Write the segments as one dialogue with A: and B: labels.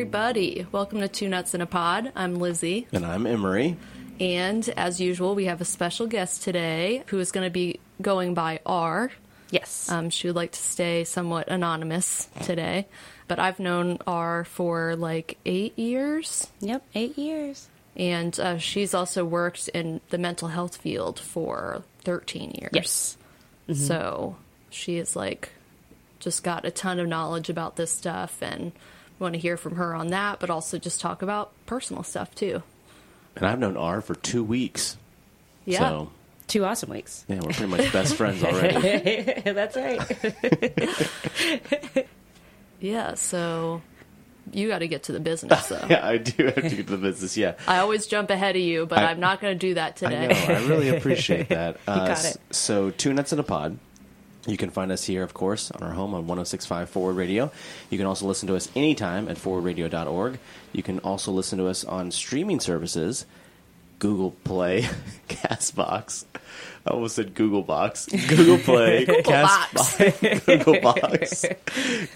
A: everybody. Welcome to Two Nuts in a Pod. I'm Lizzie.
B: And I'm Emery.
A: And as usual, we have a special guest today who is going to be going by R.
C: Yes.
A: Um, she would like to stay somewhat anonymous today. But I've known R for like eight years.
C: yep, eight years.
A: And uh, she's also worked in the mental health field for 13 years.
C: Yes.
A: So she is like just got a ton of knowledge about this stuff and want to hear from her on that, but also just talk about personal stuff too.
B: And I've known R for two weeks.
A: Yeah.
B: So,
C: Two awesome weeks.
B: yeah, we're pretty much best friends already.
C: That's right.
A: Yeah, so you got to get to the business though.
B: yeah, I do have to get to the business. Yeah.
A: I always jump ahead of you, but
B: I-
A: I'm not going to do that
B: I
A: today.
B: know. I really appreciate that. Uh,
C: got it.
B: So, Two Nuts in a Pod. You can find us here, of course, on our home on 1065 Forward Radio. You can also listen to us anytime at forwardradio.org. You can also listen to us on streaming services Google Play, Castbox. I almost said Google Box. Google Play, Castbox, Google Box,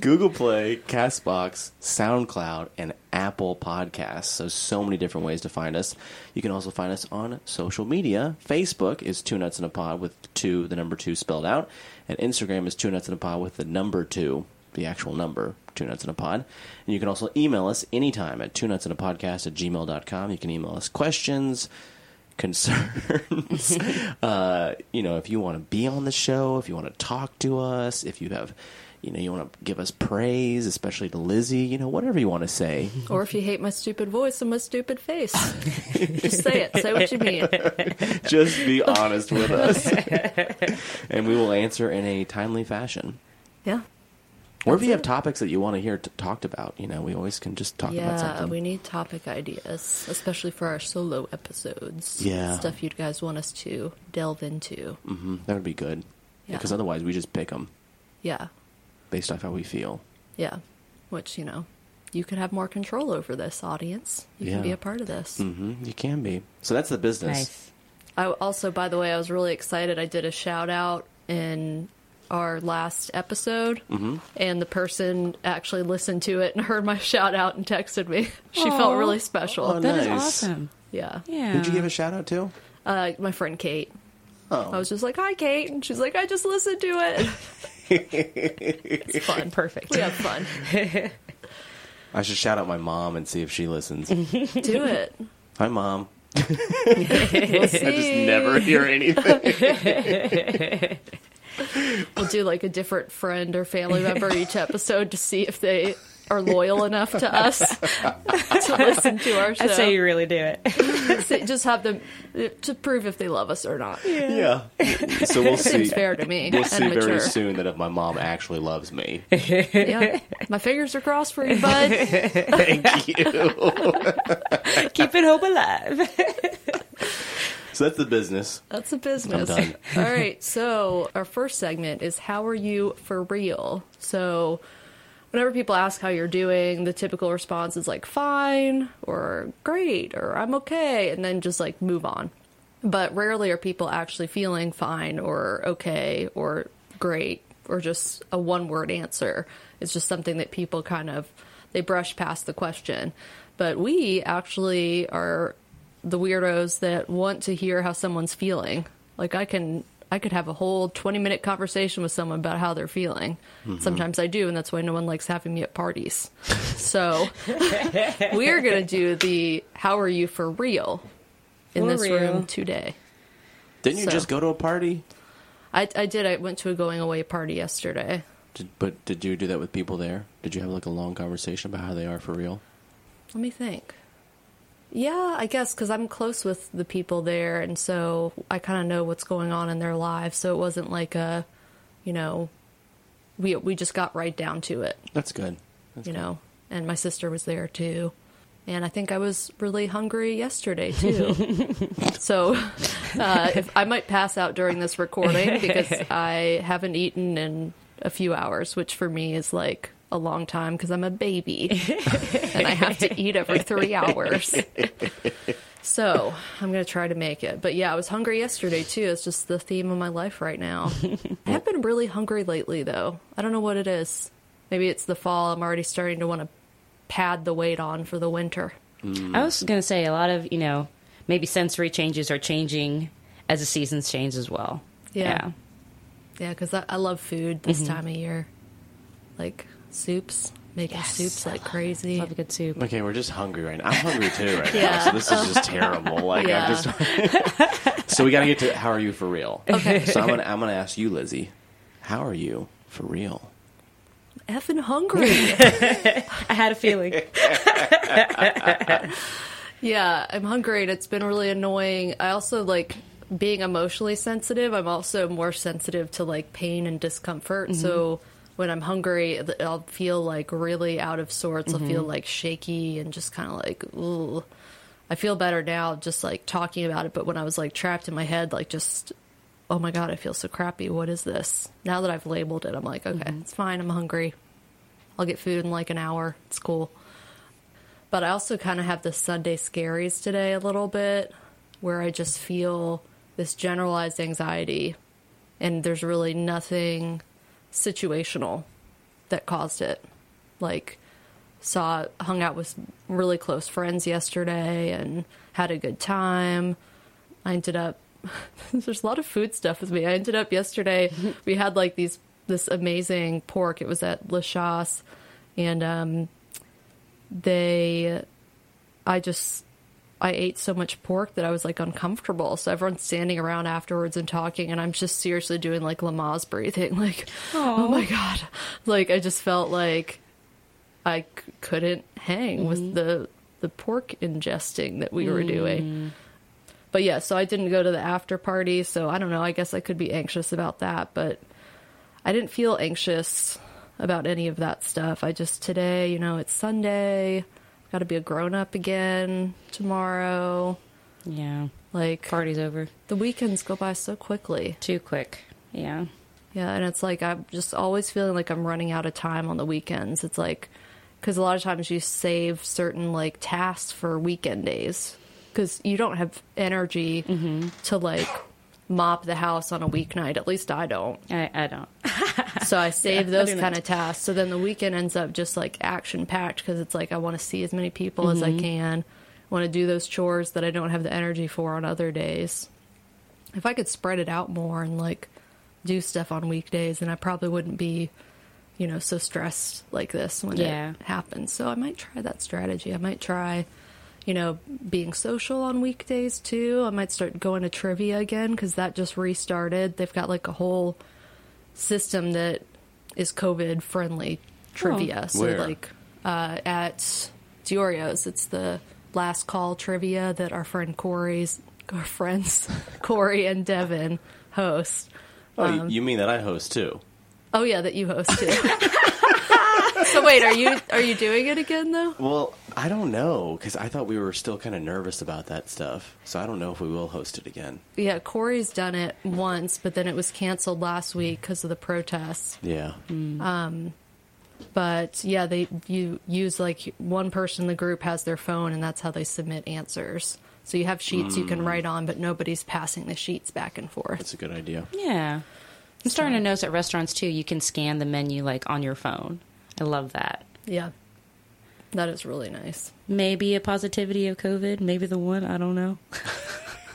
B: Google Play, Castbox, SoundCloud, and Apple Podcasts. So, so many different ways to find us. You can also find us on social media. Facebook is Two Nuts in a Pod with two, the number two spelled out, and Instagram is Two Nuts in a Pod with the number two, the actual number, Two Nuts in a Pod. And you can also email us anytime at two nuts in a podcast at gmail.com. You can email us questions, concerns. uh, you know, if you want to be on the show, if you want to talk to us, if you have, you know, you want to give us praise, especially to Lizzie, you know, whatever you want to say.
A: Or if you hate my stupid voice and my stupid face, just say it. Say what you mean.
B: Just be honest with us. and we will answer in a timely fashion.
A: Yeah.
B: Or if you
A: That's
B: have topics that you want to hear t- talked about, you know, we always can just talk about
A: Yeah,
B: something.
A: we need topic ideas, especially for our solo episodes.
B: Yeah.
A: Stuff you guys want us to delve into.
B: hmm that would be good.
A: Yeah.
B: Because otherwise, we just pick them
A: Yeah.
B: Based off how we feel.
A: Yeah. Which, you know, you could have more control over this audience. You can be a part of this.
B: hmm You can be. So that's the business.
C: nice.
A: I also, by the way, I was really excited. I did a shout out in our last episode,
B: Mm-hmm.
A: and the person actually listened to it and heard my shout out and texted me. She
C: Aw.
A: felt really special.
B: Oh,
C: That is
B: Nice.
C: awesome.
A: Yeah.
C: Yeah.
B: Who'd you give a shout out to?
A: Uh, my friend Kate.
B: Oh.
A: I was just like, "Hi, Kate," and she's like, "I just listened to it." it's fun.
C: Perfect.
A: We have fun.
B: I should shout out my mom and see if she listens.
A: Do it.
B: Hi, mom.
A: We'll see.
B: I just never hear anything.
A: We'll do like a different friend or family member each episode to see if they are loyal enough to us to listen to our show.
C: I'd say you really do it.
A: So just have them to prove if they love us or not.
B: yeah. So we'll see.
A: Seems fair to me
B: We'll
A: and
B: see very soon that if my mom actually loves me.
A: Yeah, my fingers are crossed for you, bud.
B: Thank you.
C: Keeping hope alive.
B: So that's the business.
A: That's the business.
B: I'm done.
A: All right, so our first segment is how are you for real? So whenever people ask how you're doing, the typical response is like fine or great or I'm okay and then just like move on. But rarely are people actually feeling fine or okay or great or just a one word answer. It's just something that people kind of they brush past the question. But we actually are the weirdos that want to hear how someone's feeling. Like I can I could have a whole 20 minute conversation with someone about how they're feeling. Mm-hmm. Sometimes I do and that's why no one likes having me at parties. so we're going to do the how are you for real in
C: For
A: this
C: real.
A: room today.
B: Didn't you just go to a party?
A: I I did I went to a going away party yesterday.
B: Did, but did you do that with people there? Did you have like a long conversation about how they are for real?
A: Let me think. Yeah, I guess because I'm close with the people there, and so I kind of know what's going on in their lives. So it wasn't like a, you know, we we just got right down to it,
B: That's good. That's
A: you
B: good.
A: know. And my sister was there too, and I think I was really hungry yesterday too. so uh, if I might pass out during this recording because I haven't eaten in a few hours, which for me is like a long time because I'm a baby and I have to eat every three hours. So I'm gonna try to make it. But yeah, I was hungry yesterday too. It's just the theme of my life right now. I have been really hungry lately though. I don't know what it is. Maybe it's the fall. I'm already starting to want to pad the weight on for the winter.
C: I was going to say a lot of, you know, maybe sensory changes are changing as the seasons change as well.
A: Yeah. Yeah, because I, I love food this
C: Mm-hmm.
A: time of year, like soups, making
C: Yes,
A: soups
C: I
A: like
C: love-
A: crazy.
C: Love a good soup.
B: Okay, we're just hungry right now. I'm hungry too right
A: Yeah.
B: now. So this is just terrible. Like
A: Yeah.
B: I'm just So we gotta get to how are you for real?
A: Okay.
B: So I'm gonna I'm gonna ask you, Lizzie, how are you for real?
A: Effing hungry.
C: I had a feeling.
A: Yeah, I'm hungry and it's been really annoying. I also like being emotionally sensitive. I'm also more sensitive to like pain and discomfort. So mm-hmm. When I'm hungry, I'll feel like really out of sorts. I'll feel mm-hmm. like shaky and just kind of like, ooh. I feel better now just like talking about it. But when I was like trapped in my head, like just, oh my God, I feel so crappy. What is this? Now that I've labeled it, I'm like, okay, mm-hmm. it's fine. I'm hungry. I'll get food in like an hour. It's cool. But I also kind of have the Sunday scaries today a little bit where I just feel this generalized anxiety and there's really nothing situational that caused it. Like saw hung out with really close friends yesterday and had a good time. I ended up there's a lot of food stuff with me. I ended up yesterday we had like these this amazing pork. It was at Le Chasse and um they I just I ate so much pork that I was like uncomfortable. So everyone's standing around afterwards and talking, and I'm just seriously doing like Lamaze breathing, like, oh my god, like I just felt like I c- couldn't hang with mm-hmm. the the pork ingesting that we were mm. doing. But yeah, so I didn't go to the after party, so I don't know. I guess I could be anxious about that, but I didn't feel anxious about any of that stuff. I just today, you know, it's Sunday. Got to be a grown up again tomorrow.
C: Yeah.
A: Like
C: Party's over.
A: the weekends go by so quickly.
C: Too quick. Yeah.
A: Yeah, and it's like I'm just always feeling like I'm running out of time on the weekends. It's like because a lot of times you save certain like tasks for weekend days because you don't have energy mm-hmm. to like mop the house on a weeknight. At least I don't.
C: I, I don't.
A: So I save
C: I
A: those kind of tasks. So then the weekend ends up just like action packed because it's like I want to see as many people as I mm-hmm. can. I want to do those chores that I don't have the energy for on other days. If I could spread it out more and like do stuff on weekdays, then I probably wouldn't be, you know, so stressed like this when
C: Yeah.
A: it happens. So I might try that strategy. I might try, you know, being social on weekdays too. I might start going to trivia again because that just restarted. They've got like a whole system that is COVID friendly trivia. so
B: Where?
A: like uh, at Diorio's, it's the last call trivia that our friend Corey's our friends Corey and Devin host.
B: Oh,
A: Um,
B: you- you mean that I host too?
A: Oh yeah, that you host too. so wait, are you are you doing it again though?
B: Well, I don't know because I thought we were still kind of nervous about that stuff. So I don't know if we will host it again.
A: Yeah, Corey's done it once, but then it was canceled last week because of the protests.
B: Yeah.
A: Um, But yeah, they you use like one person in the group has their phone, and that's how they submit answers. So you have sheets you can write on, but nobody's passing the sheets back and forth.
B: That's a good idea.
C: Yeah. I'm starting to notice at restaurants too, you can scan the menu like on your phone. I love that.
A: Yeah, that is really nice.
C: Maybe a positivity of COVID. Maybe the one. I don't know.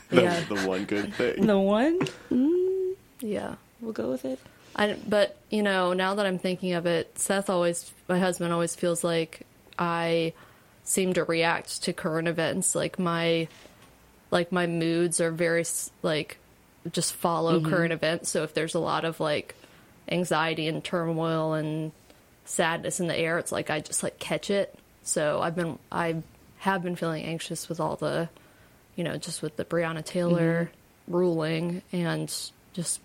B: The,
A: Yeah.
B: the one good thing.
C: The one. Mm.
A: Yeah.
C: We'll go with it.
A: I, but you know, now that I'm thinking of it, Seth always, my husband always feels like I seem to react to current events. Like my, like my moods are very like just follow mm-hmm. current events. So if there's a lot of like anxiety and turmoil and sadness in the air, it's like I just like catch it. So I've been, I have been feeling anxious with all the, you know, just with the Breonna Taylor mm-hmm. ruling and just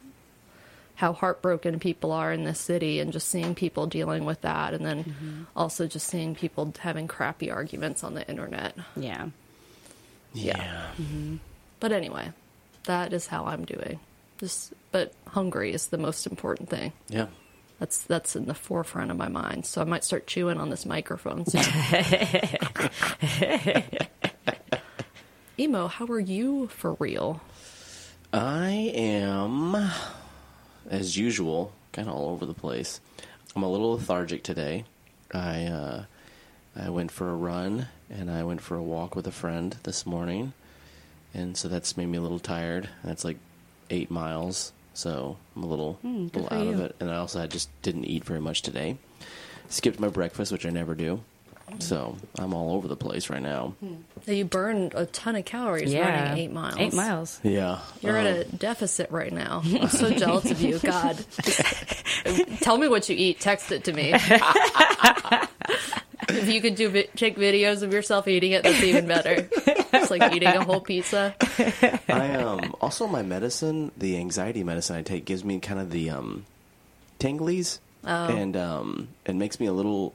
A: how heartbroken people are in this city and just seeing people dealing with that and then mm-hmm. also just seeing people having crappy arguments on the internet.
C: Yeah.
B: Yeah. Mm-hmm.
A: But anyway, that is how I'm doing. Just but hungry is the most important thing.
B: Yeah.
A: That's that's in the forefront of my mind. So I might start chewing on this microphone soon. Emo, how are you for real?
B: I am, as usual, kind of all over the place. I'm a little lethargic today. I uh, I went for a run and I went for a walk with a friend this morning, and so that's made me a little tired. That's like eight miles, so I'm a little,
C: Hmm, good
B: little
C: for
B: out of it. And I also I just didn't eat very much today. Skipped my breakfast, which I never do. So I'm all over the place right now.
A: You burn a ton of calories
C: Yeah.
A: running eight miles.
C: Eight miles.
B: Yeah,
A: You're
B: Um,
A: at a deficit right now. I'm so jealous of you. God. Tell me what you eat. Text it to me. if you could do take videos of yourself eating it, that's even better. It's like eating a whole pizza.
B: I um also my medicine, the anxiety medicine I take gives me kind of the um tinglies
A: Oh.
B: and um it makes me a little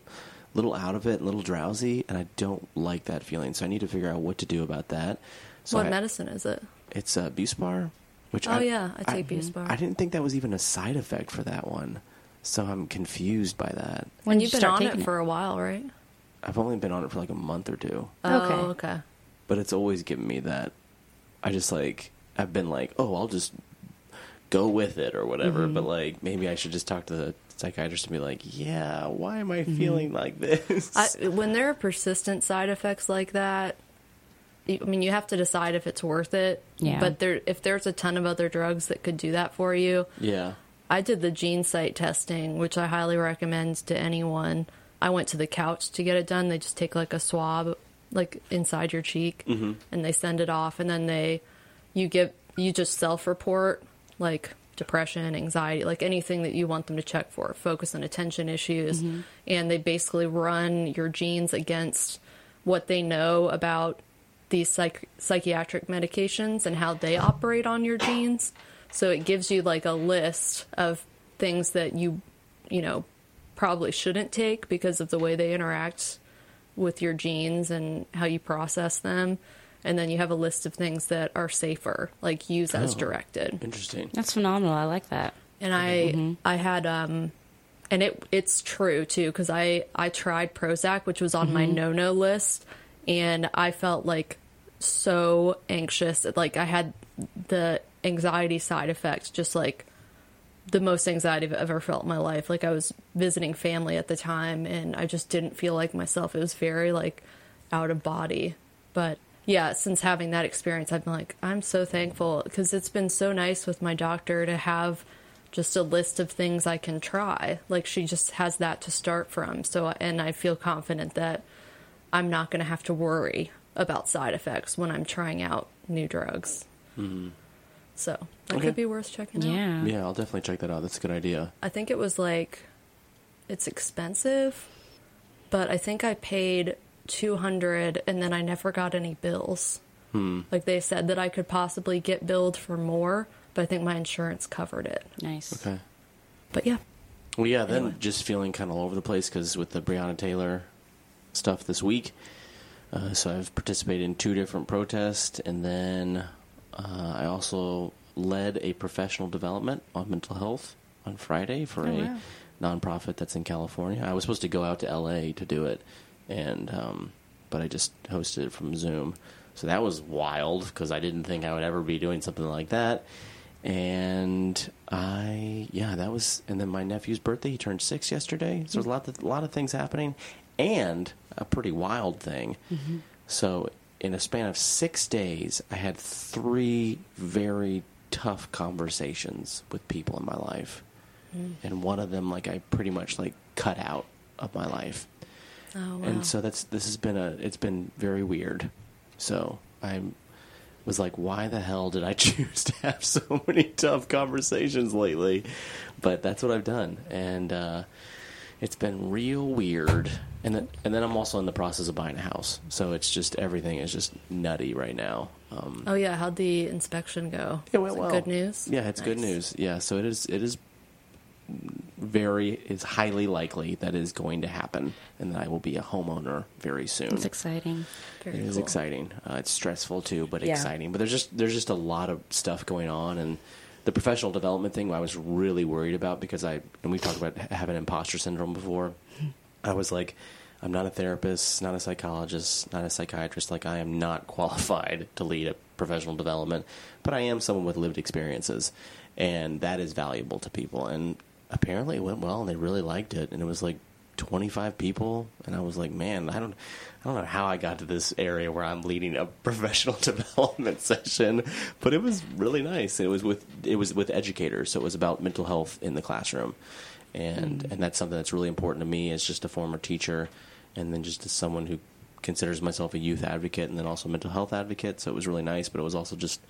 B: little out of it, a little drowsy, and I don't like that feeling. So I need to figure out what to do about that. So
A: what
B: I-
A: medicine is it?
B: It's uh, Buspar, which
A: Oh,
B: I,
A: yeah, I take Buspar.
B: I didn't think that was even a side effect for that one, so I'm confused by that.
C: When
A: you've been on
C: taking
A: it
C: it?
A: for a while, right?
B: I've only been on it for like a month or two,
A: Oh,
C: Okay.
A: okay.
B: But it's always given me that. I just like I've been like, oh, I'll just go with it or whatever.
A: Mm-hmm.
B: But like maybe I should just talk to the psychiatrist and be like, yeah, why am
A: Mm-hmm.
B: I feeling like this?
A: I, when there are persistent side effects like that, I mean, you have to decide if it's worth it.
C: Yeah.
A: But there, if there's a ton of other drugs that could do that for you,
B: yeah,
A: I did the GeneSight testing, which I highly recommend to anyone. I went to the couch to get it done. They just take like a swab, like inside your cheek, mm-hmm. and they send it off, and then they, you give, you just self report like depression, anxiety, like anything that you want them to check for, focus and attention issues, mm-hmm. and they basically run your genes against what they know about these psych- psychiatric medications and how they operate on your genes. So it gives you like a list of things that you, you know, probably shouldn't take because of the way they interact with your genes and how you process them. And then you have a list of things that are safer, like use as
B: Oh.
A: directed
B: interesting.
C: That's phenomenal. I like that.
A: and I I had um and it it's true too because I I tried Prozac which was on my no no list and I felt like so anxious like I had the anxiety side effects just like the most anxiety I've ever felt in my life like I was visiting family at the time and I just didn't feel like myself it was very like out of body but yeah since having that experience I've been like I'm so thankful because it's been so nice with my doctor to have just a list of things I can try. Like she just has that to start from. So and I feel confident that I'm not going to have to worry about side effects when I'm trying out new drugs. Mm-hmm. So that
B: Okay.
A: could be worth checking out.
C: Yeah.
B: Yeah, I'll definitely check that out. That's a good idea.
A: I think it was like it's expensive, but I think I paid 200 and then I never got any bills. Like they said that I could possibly get billed for more, but I think my insurance covered it.
C: Nice.
B: Okay.
A: But yeah.
B: Well, yeah, then
A: Anyway.
B: just feeling kind of all over the place because with the Breonna Taylor stuff this week. Uh, so I've participated in two different protests, and then uh, I also led a professional development on mental health on Friday for
C: Oh,
B: a
C: wow.
B: nonprofit that's in California. I was supposed to go out to LA to do it, and um, but I just hosted it from Zoom. So that was wild because I didn't think I would ever be doing something like that. And I, yeah, that was, and then my nephew's birthday. He turned six yesterday. So there's a lot, of, a lot of things happening, and a pretty wild thing. So in a span of six days, I had three very tough conversations with people in my life, and one of them, like, I pretty much like cut out of my life.
A: Oh wow.
B: And so that's this has been a it's been very weird. So I was like, why the hell did I choose to have so many tough conversations lately? But that's what I've done, and uh, it's been real weird. And then and then I'm also in the process of buying a house, so it's just everything is just nutty right now. Um,
A: Oh yeah, how'd the inspection go?
B: it went
A: Was
B: well.
A: Good news.
B: Yeah, it's good news. Yeah, so it is. It is very. It's highly likely that is going to happen, and that I will be a homeowner very soon.
C: It's exciting.
A: Very
B: It is
A: cool.
B: exciting. Uh, it's stressful too, but
C: Yeah.
B: exciting. But there's just there's just a lot of stuff going on, and the professional development thing I was really worried about because I and we talked about having imposter syndrome before. I was like, I'm not a therapist, not a psychologist, not a psychiatrist. Like I am not qualified to lead a professional development, but I am someone with lived experiences, and that is valuable to people. And apparently, it went well, and they really liked it. And it was like 25 people, and I was like, man, I don't, I don't know how I got to this area where I'm leading a professional development session, but it was really nice. It was with it was with educators, so it was about mental health in the classroom, and mm-hmm. and that's something that's really important to me as just a former teacher, and then just as someone who considers myself a youth advocate and then also mental health advocate. So it was really nice, but it was also just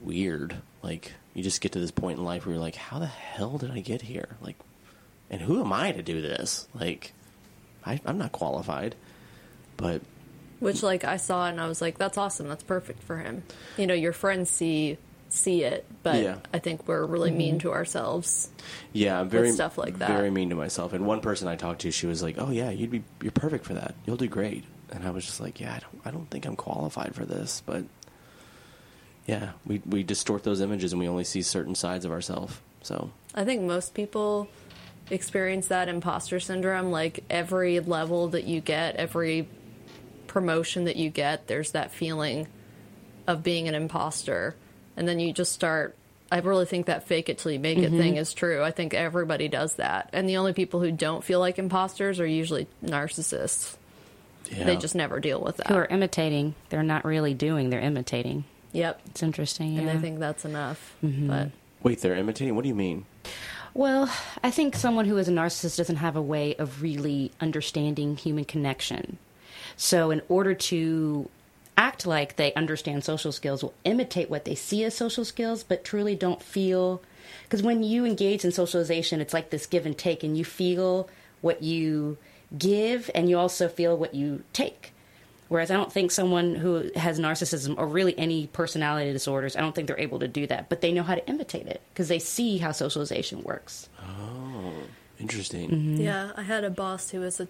B: weird. Like you just get to this point in life where you're like, how the hell did I get here? Like, and who am I to do this? Like, I, I'm not qualified. But
A: Which like I saw and I was like, that's awesome. That's perfect for him. You know, your friends see see it, but
B: Yeah.
A: I think we're really mean mm-hmm. to ourselves.
B: yeah, I'm very
A: stuff like that.
B: Very mean to myself. And one person I talked to, she was like, "Oh yeah, you'd be you're perfect for that. You'll do great." And I was just like, "Yeah, I don't I don't think I'm qualified for this." But yeah, we we distort those images and we only see certain sides of ourselves. So
A: I think most people experience that imposter syndrome. Like every level that you get, every promotion that you get, there's that feeling of being an imposter. And then you just start. I really think that fake it till you make it mm-hmm. thing is true. I think everybody does that. And the only people who don't feel like imposters are usually narcissists.
B: yeah,
A: They just never deal with that.
C: Who are imitating? They're not really doing. They're imitating.
A: Yep.
C: It's interesting.
A: And
C: yeah.
A: they think that's enough. Mm-hmm. But
B: wait, they're imitating. What do you mean?
C: Well, I think someone who is a narcissist doesn't have a way of really understanding human connection. So, in order to act like they understand social skills, will imitate what they see as social skills, but truly don't feel. Because when you engage in socialization, it's like this give and take, and you feel what you give, and you also feel what you take. Whereas I don't think someone who has narcissism or really any personality disorders, I don't think they're able to do that. But they know how to imitate it because they see how socialization works.
B: Oh, interesting.
C: Mm-hmm.
A: Yeah, I had a boss who was a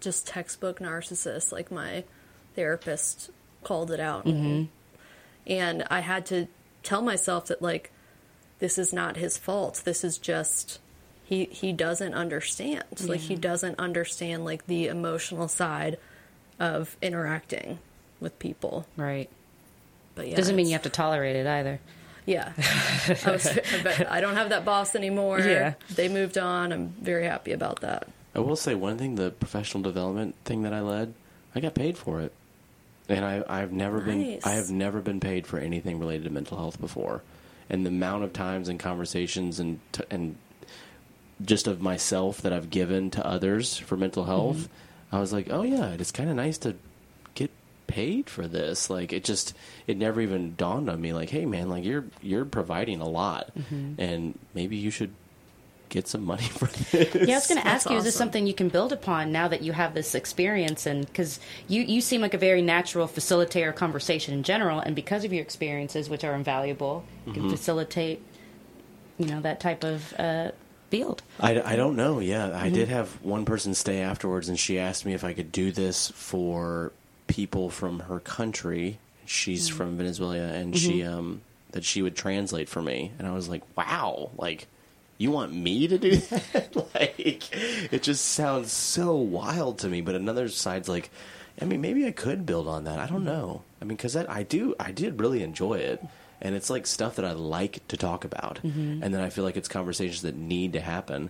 A: just textbook narcissist. Like my therapist called it out,
C: Mm-hmm.
A: and I had to tell myself that like this is not his fault. This is just he he doesn't understand. Like he doesn't understand like the emotional side of interacting with people.
C: Right.
A: But yeah,
C: Doesn't mean you have to tolerate it either.
A: Yeah, I, was, I don't have that boss anymore.
C: Yeah.
A: They moved on. I'm very happy about that.
B: I will say one thing: the professional development thing that I led, I got paid for it, and I, I've never been I have never been paid for anything related to mental health before, and the amount of times and conversations and t- and just of myself that I've given to others for mental mm-hmm. health, I was like, oh yeah, it's kind of nice to get paid for this. Like it just it never even dawned on me. Like, hey man, like you're you're providing a lot, mm-hmm. and maybe you should get some money for this.
C: Yeah, I was going to
A: That's
C: ask you, is this something you can build upon now that you have this experience? And because you, you seem like a very natural facilitator of conversation in general, and because of your experiences, which are invaluable, you can facilitate, you know, that type of uh, field.
B: I, I don't know. Yeah, I did have one person stay afterwards, and she asked me if I could do this for people from her country. She's from Venezuela, and she um that she would translate for me, and I was like, wow, like. You want me to do that? like, it just sounds so wild to me. But another side's like, I mean, maybe I could build on that. I don't know. I mean, because I do, I did really enjoy it, and it's like stuff that I like to talk about, mm-hmm. and then I feel like it's conversations that need to happen.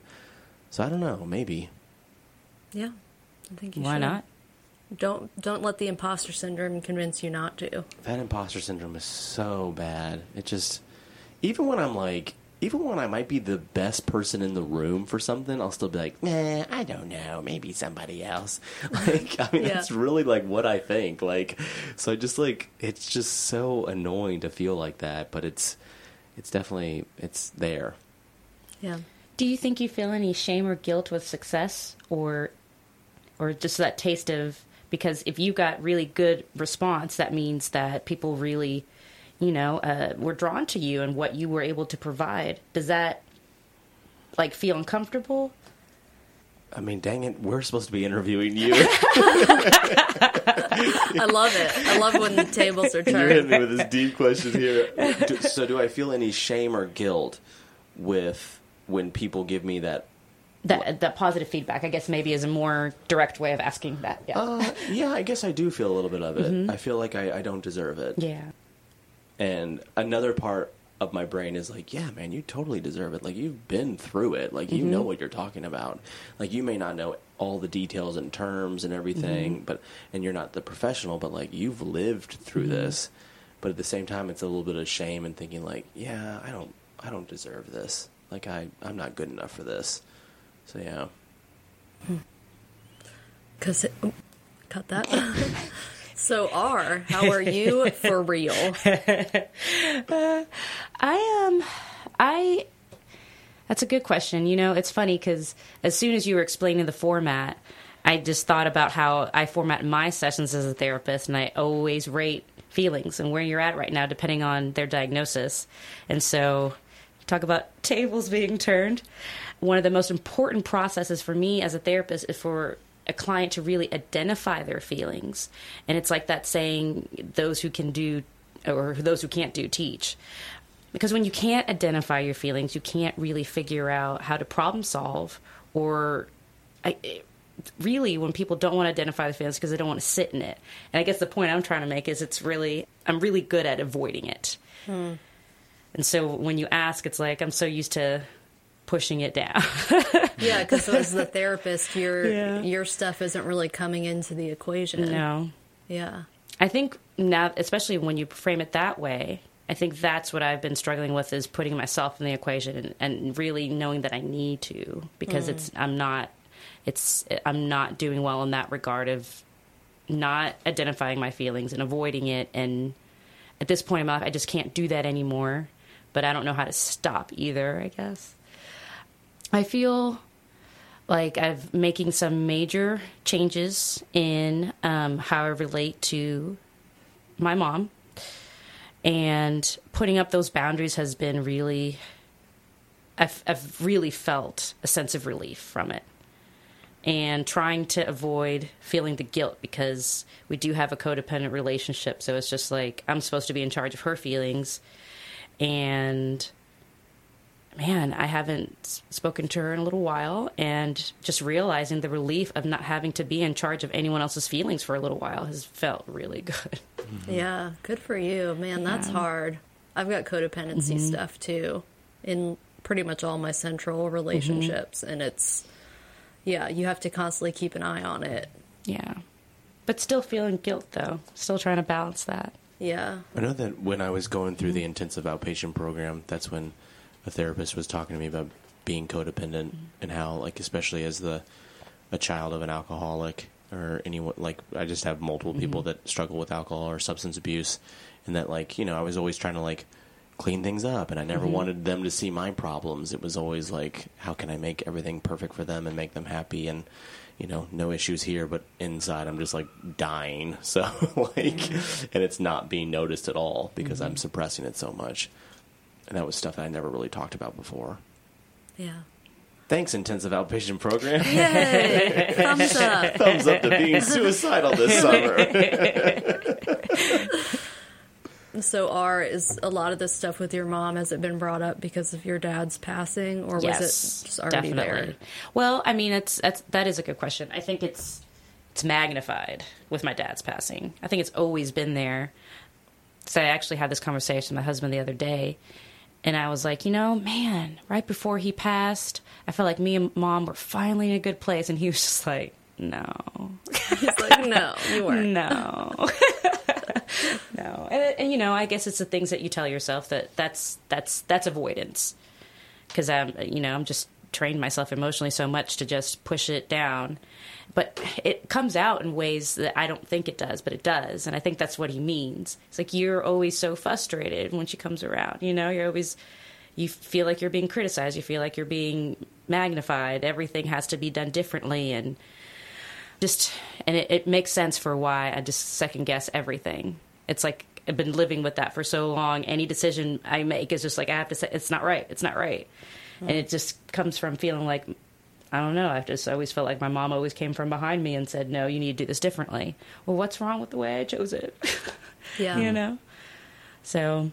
B: So I don't know. Maybe
A: Yeah, I think you
C: Why
A: should.
C: not?
A: Don't don't let the imposter syndrome convince you not to.
B: that imposter syndrome is so bad. It just, even when I'm like, even when I might be the best person in the room for something, I'll still be like, nah, I don't know, maybe somebody else. Like, I mean,
A: Yeah.
B: that's really like what I think. Like, so I just like, it's just so annoying to feel like that, but it's, it's definitely, it's there.
A: Yeah.
C: Do you think you feel any shame or guilt with success, or, or just that taste of because if you got really good response, that means that people really, you know, uh, were drawn to you and what you were able to provide. Does that like feel uncomfortable?
B: I mean, dang it, we're supposed to be interviewing you.
A: I love it. I love when the tables are turned.
B: You're hitting me with this deep question here. Do- so, do I feel any shame or guilt with when people give me that?
C: That that positive feedback, I guess, maybe is a more direct way of asking that. Yeah.
B: Uh, yeah, I guess I do feel a little bit of it. I feel like I, I don't deserve it.
C: yeah.
B: And another part of my brain is like, yeah, man, you totally deserve it. Like you've been through it. Like you know mm-hmm. what you're talking about. Like you may not know all the details and terms and everything, mm-hmm. but and you're not the professional, but like you've lived through mm-hmm. this. But at the same time, it's a little bit of shame and thinking like, yeah, I don't, I don't deserve this. Like I, I'm not good enough for this. So yeah.
A: Because cut that. so R, how are you for real?
C: I am. Um, I. That's a good question. You know, it's funny because as soon as you were explaining the format, I just thought about how I format my sessions as a therapist, and I always rate feelings and where you're at right now, depending on their diagnosis. And so, talk about tables being turned. One of the most important processes for me as a therapist is for a client to really identify their feelings. And it's like that saying, those who can do or those who can't do teach. Because when you can't identify your feelings, you can't really figure out how to problem solve or I, really when people don't want to identify the feelings because they don't want to sit in it. And I guess the point I'm trying to make is it's really I'm really good at avoiding it. Hmm. And so when you ask, it's like I'm so used to pushing it down.
A: Yeah, because as the therapist, your
C: Yeah.
A: your stuff isn't really coming into the equation.
C: no.
A: Yeah.
C: I think now, especially when you frame it that way, I think that's what I've been struggling with is putting myself in the equation and, and really knowing that I need to because mm. it's I'm not it's I'm not doing well in that regard of not identifying my feelings and avoiding it and at this point in my life I just can't do that anymore but I don't know how to stop either I guess I feel like I'm making some major changes in um, how I relate to my mom, and putting up those boundaries has been really. I've, I've really felt a sense of relief from it, and trying to avoid feeling the guilt because we do have a codependent relationship. So it's just like I'm supposed to be in charge of her feelings, and man, I haven't spoken to her in a little while, and just realizing the relief of not having to be in charge of anyone else's feelings for a little while has felt really good. Mm-hmm.
A: Yeah. Good for you. Man, that's
C: Yeah.
A: hard. I've got codependency mm-hmm. stuff too in pretty much all my central relationships. Mm-hmm. And it's, yeah, you have to constantly keep an eye on it.
C: Yeah. But still feeling guilt, though. Still trying to balance that.
A: Yeah.
B: I know that when I was going through the intensive outpatient program, that's when a therapist was talking to me about being codependent mm-hmm. and how, like, especially as the a child of an alcoholic or anyone, like, I just have multiple mm-hmm. people that struggle with alcohol or substance abuse, and that, like, you know, I was always trying to like clean things up, and I never mm-hmm. wanted them to see my problems. It was always like, how can I make everything perfect for them and make them happy and you know, no issues here, but inside I'm just like dying. So like, and it's not being noticed at all because I'm suppressing it so much. And that was stuff that I never really talked about before.
A: Yeah.
B: Thanks, intensive outpatient program.
A: Yay! Thumbs up.
B: Thumbs up to being suicidal this summer.
A: So, R, is a lot of this stuff with your mom, has it been brought up because of your dad's passing, or was it just already there?
C: Well, I mean, it's that's that is a good question. I think it's it's magnified with my dad's passing. I think it's always been there. So I actually had this conversation with my husband the other day, and I was like, you know, man, right before he passed, I felt like me and mom were finally in a good place, and he was just like, no,
A: He's like, no, you weren't.
C: no. no, and, and you know, I guess it's the things that you tell yourself that that's that's that's avoidance because I'm you know I'm just trained myself emotionally so much to just push it down, but it comes out in ways that I don't think it does, but it does, and I think that's what he means. It's like you're always so frustrated when she comes around. You know, you're always you feel like you're being criticized, you feel like you're being magnified. Everything has to be done differently, and just and it, it makes sense for why I just second guess everything. It's like I've been living with that for so long. Any decision I make is just like I have to say it's not right. It's not right, and it just comes from feeling like I don't know. I've just always felt like my mom always came from behind me and said, "No, you need to do this differently." Well, what's wrong with the way I chose it?
A: Yeah.
C: you know. So,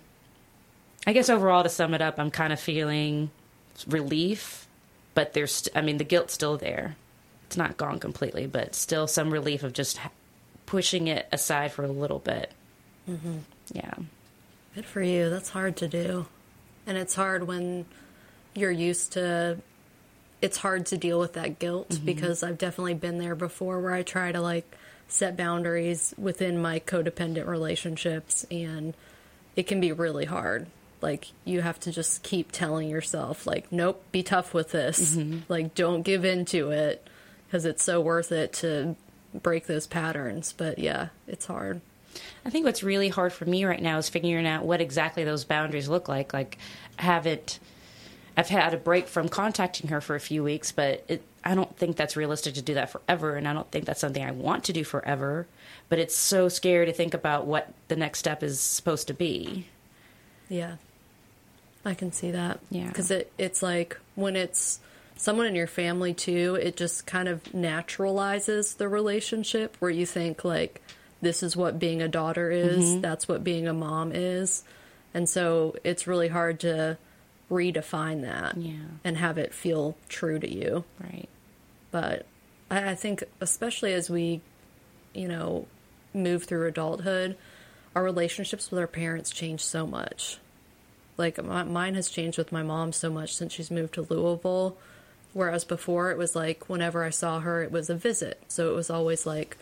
C: I guess overall, to sum it up, I'm kind of feeling relief, but there's, st- I mean, the guilt's still there. It's not gone completely, but still some relief of just ha- pushing it aside for a little bit. Mm-hmm. Yeah.
A: Good for you. That's hard to do. And it's hard when you're used to it's hard to deal with that guilt mm-hmm. because I've definitely been there before where I try to like set boundaries within my codependent relationships and it can be really hard. Like you have to just keep telling yourself like nope, be tough with this. Mm-hmm. Like don't give in to it because it's so worth it to break those patterns. But yeah, it's hard.
C: I think what's really hard for me right now is figuring out what exactly those boundaries look like. Like, I haven't, I've had a break from contacting her for a few weeks, but it, I don't think that's realistic to do that forever, and I don't think that's something I want to do forever. But it's so scary to think about what the next step is supposed to be.
A: Yeah. I can see that.
C: Yeah.
A: Because it, it's like when it's someone in your family too, it just kind of naturalizes the relationship where you think, like, this is what being a daughter is, mm-hmm. that's what being a mom is. And so it's really hard to redefine that
C: Yeah.
A: and have it feel true to you.
C: Right.
A: But I, I think, especially as we, you know, move through adulthood, our relationships with our parents change so much. Like my, mine has changed with my mom so much since she's moved to Louisville. Whereas before it was like whenever I saw her, it was a visit. So it was always like,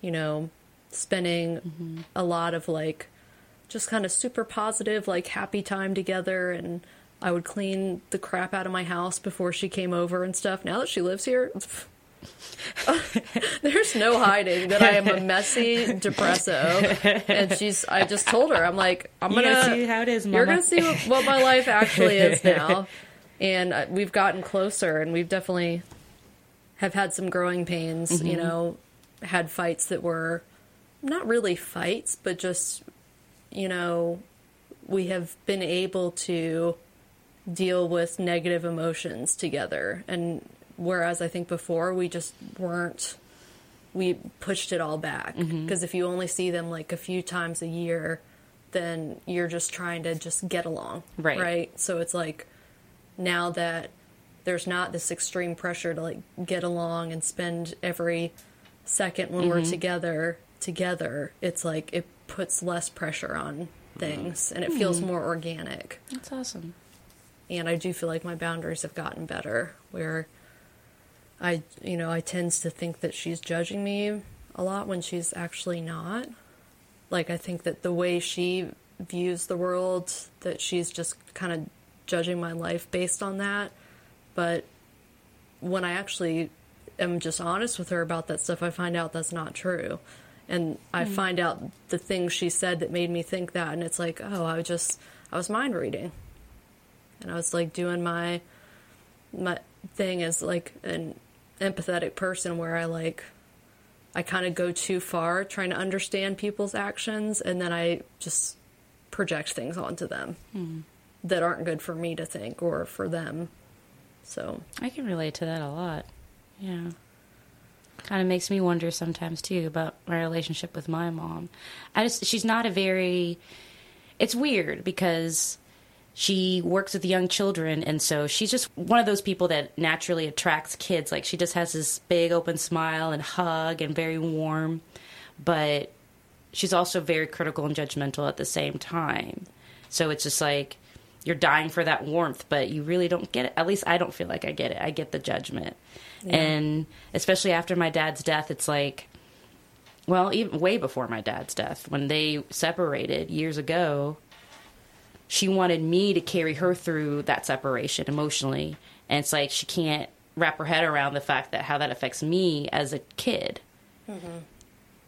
A: you know, spending mm-hmm. a lot of like just kind of super positive, like happy time together. And I would clean the crap out of my house before she came over and stuff. Now that she lives here, there's no hiding that I am a messy depresso. And she's, I just told her, I'm like, I'm gonna
C: gonna see how it is,
A: now.
C: You're
A: gonna see what, what my life actually is now. And uh, we've gotten closer, and we've definitely have had some growing pains.
C: Mm-hmm.
A: You know, had fights that were not really fights, but just you know, we have been able to deal with negative emotions together. And whereas I think before we just weren't, we pushed it all back.
C: Mm-hmm.
A: Because if you only see them like a few times a year, then you're just trying to just get along.
C: Right.
A: Right. So it's like now that there's not this extreme pressure to like get along and spend every second when we're mm-hmm. together together, it's like it puts less pressure on mm-hmm. things and it feels mm-hmm. more organic.
C: That's awesome.
A: And I do feel like my boundaries have gotten better where I you know, I tend to think that she's judging me a lot when she's actually not. Like I think that the way she views the world that she's just kind of judging my life based on that. But when I actually am just honest with her about that stuff, I find out that's not true. And I hmm. find out the things she said that made me think that, and it's like, oh, I was just, I was mind reading, and I was like doing my, my thing as like an empathetic person where I like, I kind of go too far trying to understand people's actions, and then I just project things onto them hmm. that aren't good for me to think or for them. So
C: I can relate to that a lot. Yeah. Kind of makes me wonder sometimes too about my relationship with my mom. I just she's not a very it's weird because she works with young children and so she's just one of those people that naturally attracts kids. Like she just has this big open smile and hug and very warm, but she's also very critical and judgmental at the same time. So it's just like you're dying for that warmth, but you really don't get it. At least I don't feel like I get it. I get the judgment. And especially after my dad's death, it's like, well, even way before my dad's death, when they separated years ago, she wanted me to carry her through that separation emotionally. And it's like she can't wrap her head around the fact that how that affects me as a kid mm-hmm.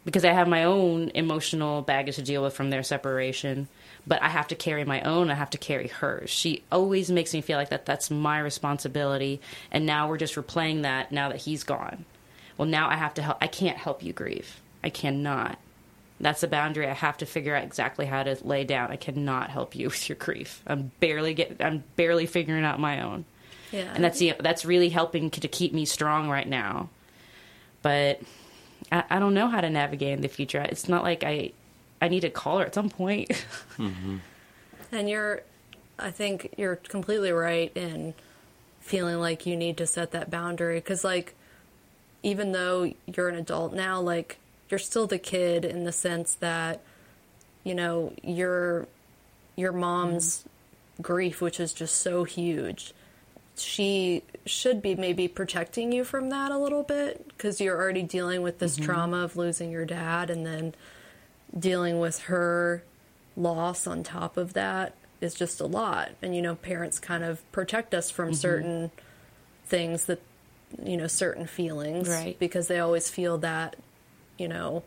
C: because I have my own emotional baggage to deal with from their separation. But I have to carry my own. I have to carry hers. She always makes me feel like that that's my responsibility. And now we're just replaying that now that he's gone. Well, now I have to help. I can't help you grieve. I cannot. That's a boundary I have to figure out exactly how to lay down. I cannot help you with your grief. I'm barely get. I'm barely figuring out my own
A: yeah,
C: and that's the that's really helping to keep me strong right now. But I, I don't know how to navigate in the future. It's not like I I need to call her at some point. Mm-hmm.
A: And you're, I think you're completely right in feeling like you need to set that boundary because, like, even though you're an adult now, like, you're still the kid in the sense that, you know, your your mom's grief, which is just so huge, she should be maybe protecting you from that a little bit because you're already dealing with this mm-hmm. trauma of losing your dad and then dealing with her loss on top of that is just a lot. And, you know, parents kind of protect us from mm-hmm. certain things that, you know, certain feelings.
C: Right.
A: Because they always feel that, you know,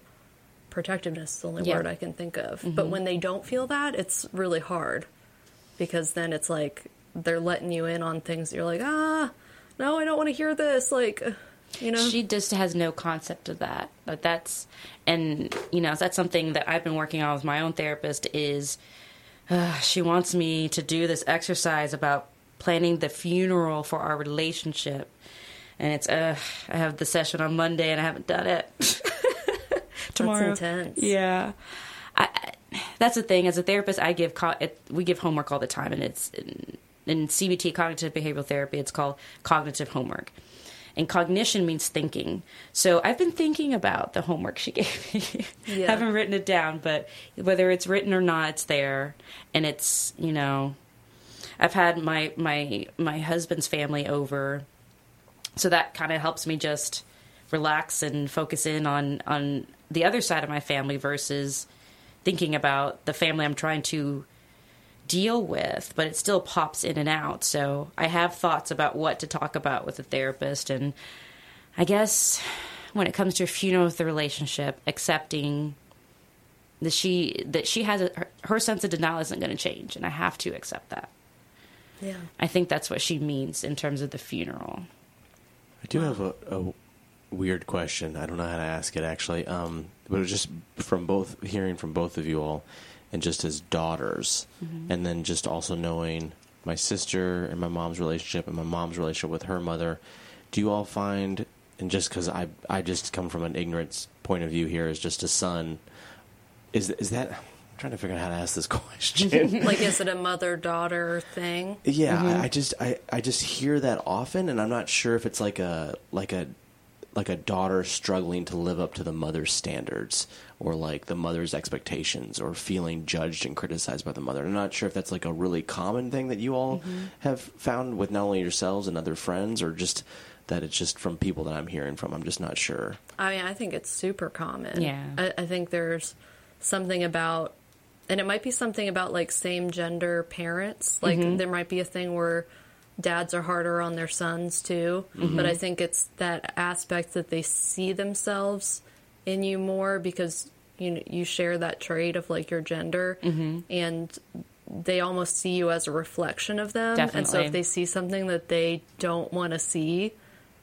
A: protectiveness is the only
C: Yeah.
A: word I can think of. But when they don't feel that, it's really hard because then it's like they're letting you in on things you're like, ah, no, I don't want to hear this. Like, you know,
C: She just has no concept of that. But that's, and you know, that's something that I've been working on with my own therapist. Is uh, she wants me to do this exercise about planning the funeral for our relationship, and it's uh, I have the session on Monday and I haven't done it. Tomorrow,
A: intense.
C: Yeah, I, I, that's the thing. As a therapist, I give co- it, we give homework all the time, and it's in, in CBT, cognitive behavioral therapy. It's called cognitive homework. And cognition means thinking. So I've been thinking about the homework she gave me.
A: Yeah.
C: haven't written it down, but whether it's written or not, it's there. And it's, you know, I've had my my my husband's family over. So that kind of helps me just relax and focus in on on the other side of my family versus thinking about the family I'm trying to deal with, but it still pops in and out. So I have thoughts about what to talk about with a therapist. And I guess when it comes to a funeral with the relationship, accepting that she that she has a, her, her sense of denial isn't going to change, and I have to accept that.
A: yeah.
C: I think that's what she means in terms of the funeral.
B: I do have a, a weird question. I don't know how to ask it actually, um, but it was just from both hearing from both of you all, and just as daughters, and then just also knowing my sister and my mom's relationship and my mom's relationship with her mother. Do you all find, and just because I I just come from an ignorance point of view here as just a son, is is that? I'm trying to figure out how to ask this question.
A: Like, is it a mother daughter thing?
B: Yeah,
C: Mm-hmm.
B: I, I just I, I just hear that often, and I'm not sure if it's like a like a like a daughter struggling to live up to the mother's standards, or like the mother's expectations, or feeling judged and criticized by the mother. I'm not sure if that's like a really common thing that you all
C: Mm-hmm.
B: have found with not only yourselves and other friends, or just that it's just from people that I'm hearing from. I'm just not sure.
A: I mean, I think it's super common.
C: Yeah.
A: I, I think there's something about, and it might be something about like same gender parents. Like there might be a thing where dads are harder on their sons too. Mm-hmm. But I think it's that aspect that they see themselves in you more because you you share that trait of like your gender. Mm-hmm. And they almost see you as a reflection of them. And so if they see something that they don't want to see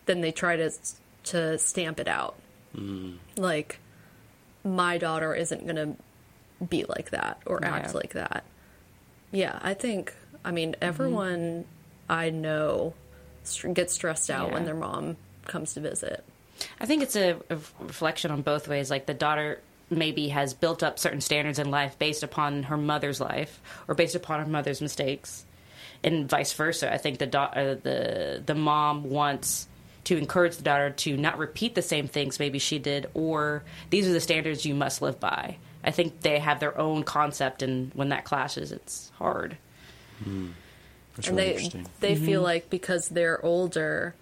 A: then they try to to stamp it out. Mm-hmm. Like my daughter isn't going to be like that or act like that. Yeah, I think I mean everyone I know get stressed out when their mom comes to visit.
C: I think it's a, a reflection on both ways. Like the daughter maybe has built up certain standards in life based upon her mother's life or based upon her mother's mistakes, and vice versa. I think the da- uh, the the mom wants to encourage the daughter to not repeat the same things maybe she did, or these are the standards you must live by. I think they have their own concept, and when that clashes, it's hard.
B: That's
A: and
B: really
A: they
B: interesting.
A: they feel mm-hmm. like because they're older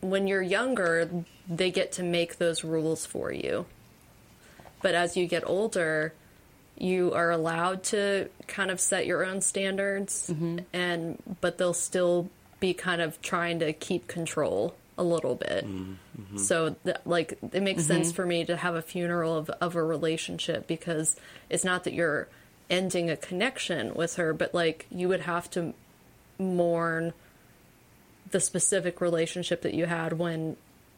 A: when you're younger they get to make those rules for you. But as you get older, you are allowed to kind of set your own standards mm-hmm. and but they'll still be kind of trying to keep control a little bit. Mm-hmm. So th- like it makes sense for me to have a funeral of of a relationship because it's not that you're ending a connection with her, but like you would have to mourn the specific relationship that you had when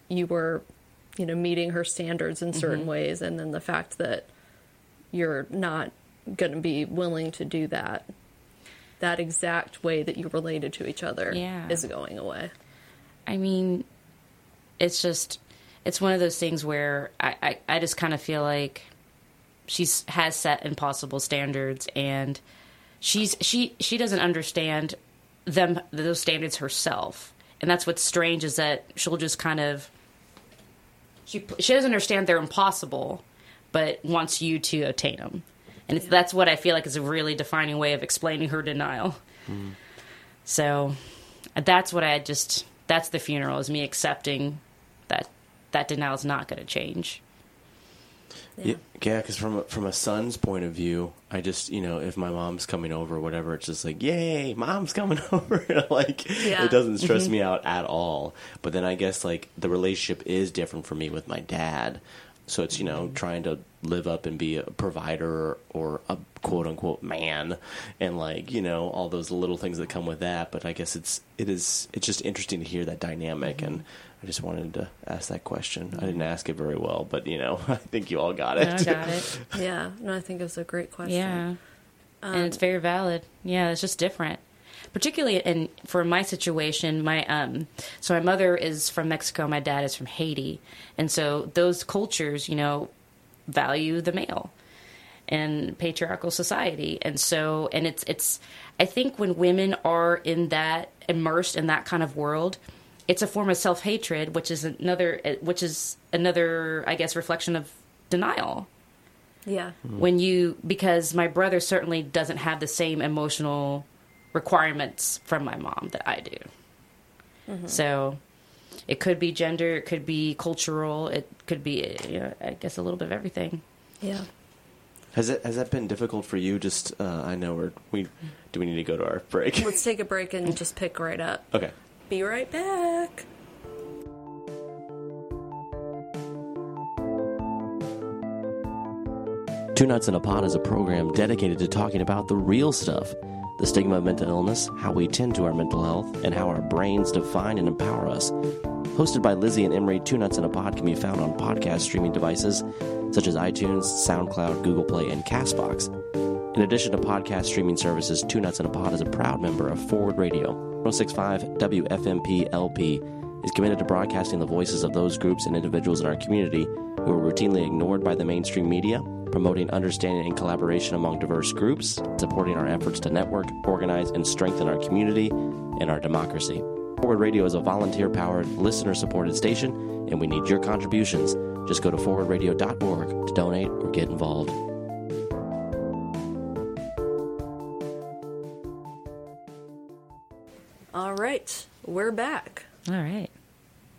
A: you were you know meeting her standards in certain mm-hmm. ways and then the fact that you're not going to be willing to do that. That exact way that you related to each other
C: Yeah.
A: is going away.
C: I mean, it's just it's one of those things where I, I, I just kind of feel like she has set impossible standards and she's she she doesn't understand them those standards herself. And that's what's strange is that she'll just kind of she she doesn't understand they're impossible, but wants you to attain them. and it's, that's what I feel like is a really defining way of explaining her denial. Mm-hmm. So that's what I just that's the funeral is me accepting that that denial is not going to change.
B: Yeah, because from a, from a son's point of view, I just you know if my mom's coming over or whatever, it's just like yay, mom's coming over. like
A: Yeah.
B: it doesn't stress mm-hmm. me out at all. But then I guess like the relationship is different for me with my dad, so it's you know mm-hmm. trying to live up and be a provider or a quote unquote man, and like you know all those little things that come with that. But I guess it's it is it's just interesting to hear that dynamic and. Mm-hmm. I just wanted to ask that question. I didn't ask it very well, but you know, I think you all got it.
C: I got it.
A: Yeah, no, I think it was a great question.
C: Yeah, and it's very valid. Yeah, it's just different. Particularly in for my situation, my um, so my mother is from Mexico, my dad is from Haiti, and so those cultures, you know, value the male and patriarchal society, and so and it's it's I think when women are in that immersed in that kind of world, it's a form of self hatred, which is another which is another I guess reflection of denial
A: Yeah.
C: when you because my brother certainly doesn't have the same emotional requirements from my mom that I do. So it could be gender, it could be cultural, it could be you know, I guess a little bit of everything.
A: Yeah.
B: Has it has that been difficult for you? Just uh, I know we're we do we need to go to our break?
A: Let's take a break and just pick right up.
B: okay.
A: Be right back.
B: Two Nuts in a Pod is a program dedicated to talking about the real stuff the stigma of mental illness, how we tend to our mental health, and how our brains define and empower us. Hosted by Lizzie and Emery, Two Nuts in a Pod can be found on podcast streaming devices such as iTunes, SoundCloud, Google Play, and Castbox. In addition to podcast streaming services, Two Nuts in a Pod is a proud member of Forward Radio. 1065 WFMP LP is committed to broadcasting the voices of those groups and individuals in our community who are routinely ignored by the mainstream media, promoting understanding and collaboration among diverse groups, supporting our efforts to network, organize, and strengthen our community and our democracy. Forward Radio is a volunteer powered, listener supported station, and we need your contributions. Just go to forwardradio.org to donate or get involved.
A: Right, we're back.
C: All right.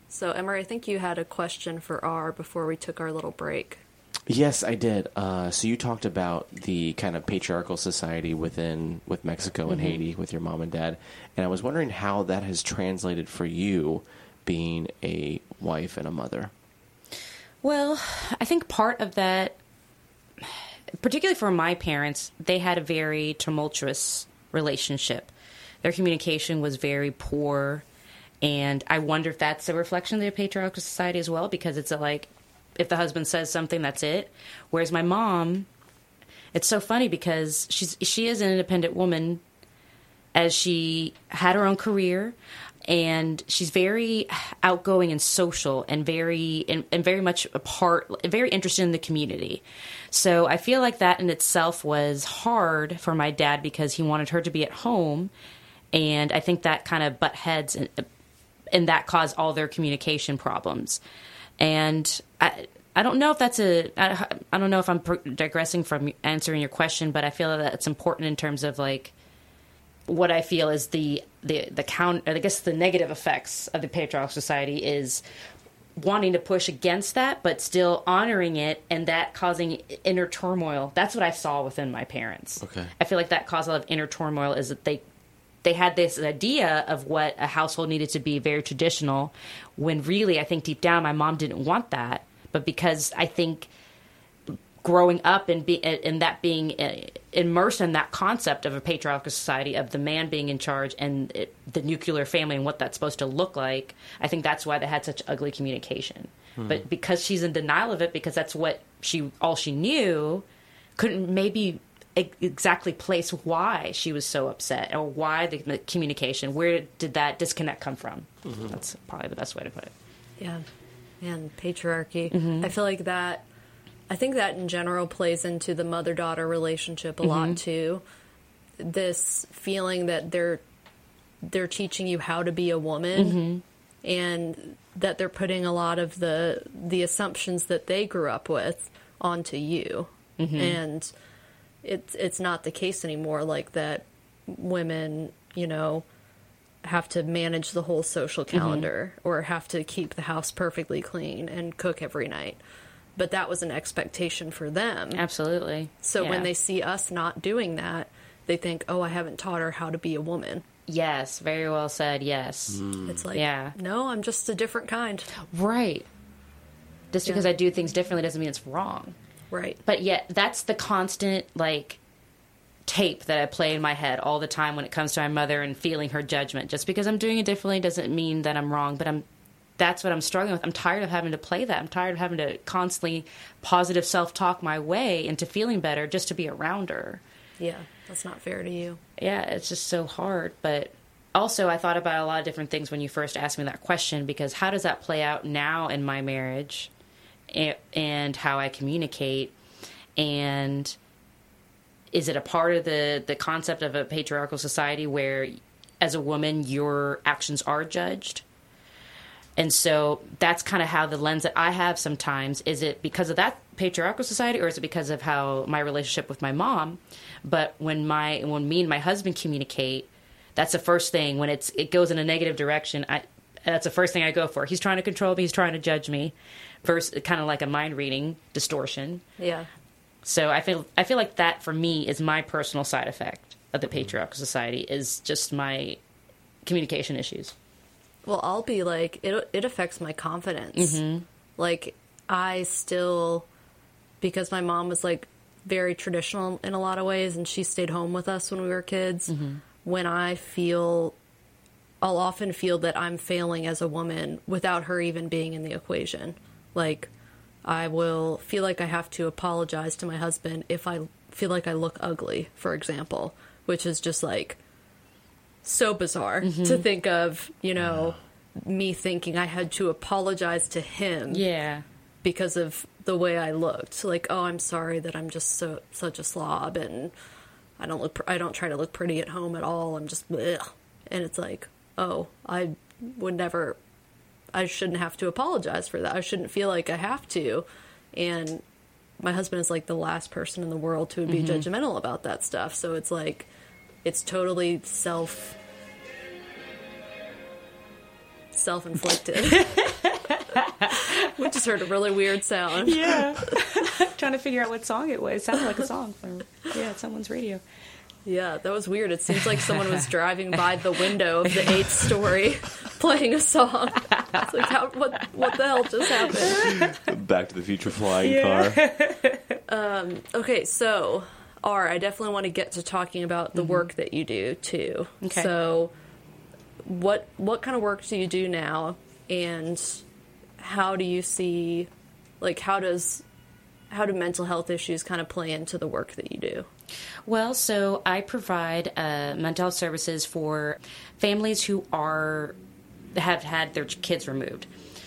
A: So, Emery, I think you had a question for R before we took our little break.
B: Yes, I did. Uh, so you talked about the kind of patriarchal society within with Mexico and Haiti with your mom and dad, and I was wondering how that has translated for you, being a wife and a mother.
C: Well, I think part of that, particularly for my parents, they had a very tumultuous relationship. Their communication was very poor, and I wonder if that's a reflection of their patriarchal society as well, because it's a, like if the husband says something, that's it. Whereas my mom, it's so funny because she's she is an independent woman as she had her own career and she's very outgoing and social and very and, and very much a part very interested in the community so i feel like that in itself was hard for my dad because he wanted her to be at home and i think that kind of butt heads and, and that caused all their communication problems and i I don't know if that's a. I, I don't know if I'm pro- digressing from answering your question, but I feel that it's important in terms of like what I feel is the the the count. I guess the negative effects of the patriarchal society is wanting to push against that, but still honoring it, and that causing inner turmoil. That's what I saw within my parents.
B: Okay.
C: I feel like that caused a lot of inner turmoil. Is that they they had this idea of what a household needed to be very traditional, when really I think deep down my mom didn't want that, but because I think growing up and be and that being uh, immersed in that concept of a patriarchal society of the man being in charge and it, the nuclear family and what that's supposed to look like i think that's why they had such ugly communication. But because she's in denial of it because that's what she all she knew couldn't maybe exactly place why she was so upset or why the, the communication where did that disconnect come from that's probably the best way to put it
A: Yeah. And patriarchy.
C: Mm-hmm.
A: I feel like that, I think that in general plays into the mother daughter relationship a
C: Mm-hmm.
A: lot too. This feeling that they're, they're teaching you how to be a woman
C: Mm-hmm.
A: and that they're putting a lot of the, the assumptions that they grew up with onto you.
C: Mm-hmm.
A: And it's it's not the case anymore like that women you know have to manage the whole social mm-hmm. calendar or have to keep the house perfectly clean and cook every night but that was an expectation for them
C: Absolutely.
A: so
C: Yeah.
A: when they see us not doing that they think oh i haven't taught her how to be a woman
C: Yes, very well said. Yes. Mm.
A: it's like
C: Yeah.
A: no i'm just a different kind
C: Right. Just because I do things differently doesn't mean it's wrong.
A: Right
C: But yet, that's the constant, like, tape that I play in my head all the time when it comes to my mother and feeling her judgment. Just because I'm doing it differently doesn't mean that I'm wrong, but I'm. That's what I'm struggling with. I'm tired of having to play that. I'm tired of having to constantly positive self talk my way into feeling better just to be around her.
A: yeah that's not fair to you
C: yeah, it's just so hard. But also, I thought about a lot of different things when you first asked me that question because how does that play out now in my marriage and, how I communicate? And is it a part of the, the concept of a patriarchal society where, as a woman, your actions are judged? And so that's kind of how the lens that I have sometimes. Is it because of that patriarchal society or is it because of how my relationship with my mom? But when my when me and my husband communicate, that's the first thing when it's it goes in a negative direction, I that's the first thing I go for. He's trying to control me, he's trying to judge me. Versus kind of like a mind reading distortion.
A: yeah
C: So I feel I feel like that for me is my personal side effect of the mm-hmm. patriarchal society is just my communication issues.
A: Well, I'll be like it. It affects my confidence. Mm-hmm. Like I still, because my mom was like very traditional in a lot of ways, and she stayed home with us when we were kids. Mm-hmm. When I feel, I'll often feel that I'm failing as a woman without her even being in the equation. Like I will feel like I have to apologize to my husband if I feel like I look ugly, for example, which is just like so bizarre to mm-hmm. think of, you know, me thinking I had to apologize to him
C: Yeah.
A: because of the way I looked. Like, oh, I'm sorry that I'm just so such a slob and I don't look pr- I don't try to look pretty at home at all. I'm just bleh. and it's like, oh, I would never I shouldn't have to apologize for that. I shouldn't feel like I have to. And my husband is like the last person in the world to be mm-hmm. judgmental about that stuff. So it's like it's totally self self inflicted. we just heard a really weird sound.
C: Yeah. Trying to figure out what song it was. It sounded like a song from yeah, someone's radio.
A: Yeah, that was weird. It seems like someone was driving by the window of the eighth story playing a song. It's like, how, what, what the hell just happened?
B: Back to the Future flying car.
A: Um, okay, so R, I definitely want to get to talking about the mm-hmm. work that you do too.
C: Okay.
A: So, what what kind of work do you do now, and how do you see, like, how does how do mental health issues kind of play into the work that you do?
C: Well, so I provide uh, mental health services for families who are have had their kids removed.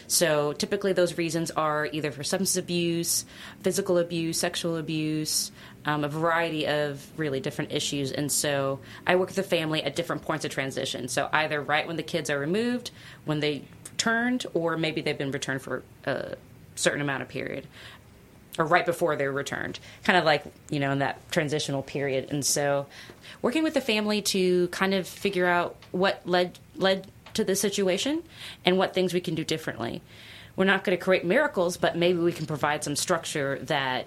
C: So typically, those reasons are either for substance abuse, physical abuse, sexual abuse, um, a variety of really different issues. And so I work with the family at different points of transition. So either right when the kids are removed, when they returned, or maybe they've been returned for a certain amount of period or right before they're returned, kind of like, you know, in that transitional period. And so working with the family to kind of figure out what led led to the situation and what things we can do differently. We're not going to create miracles, but maybe we can provide some structure that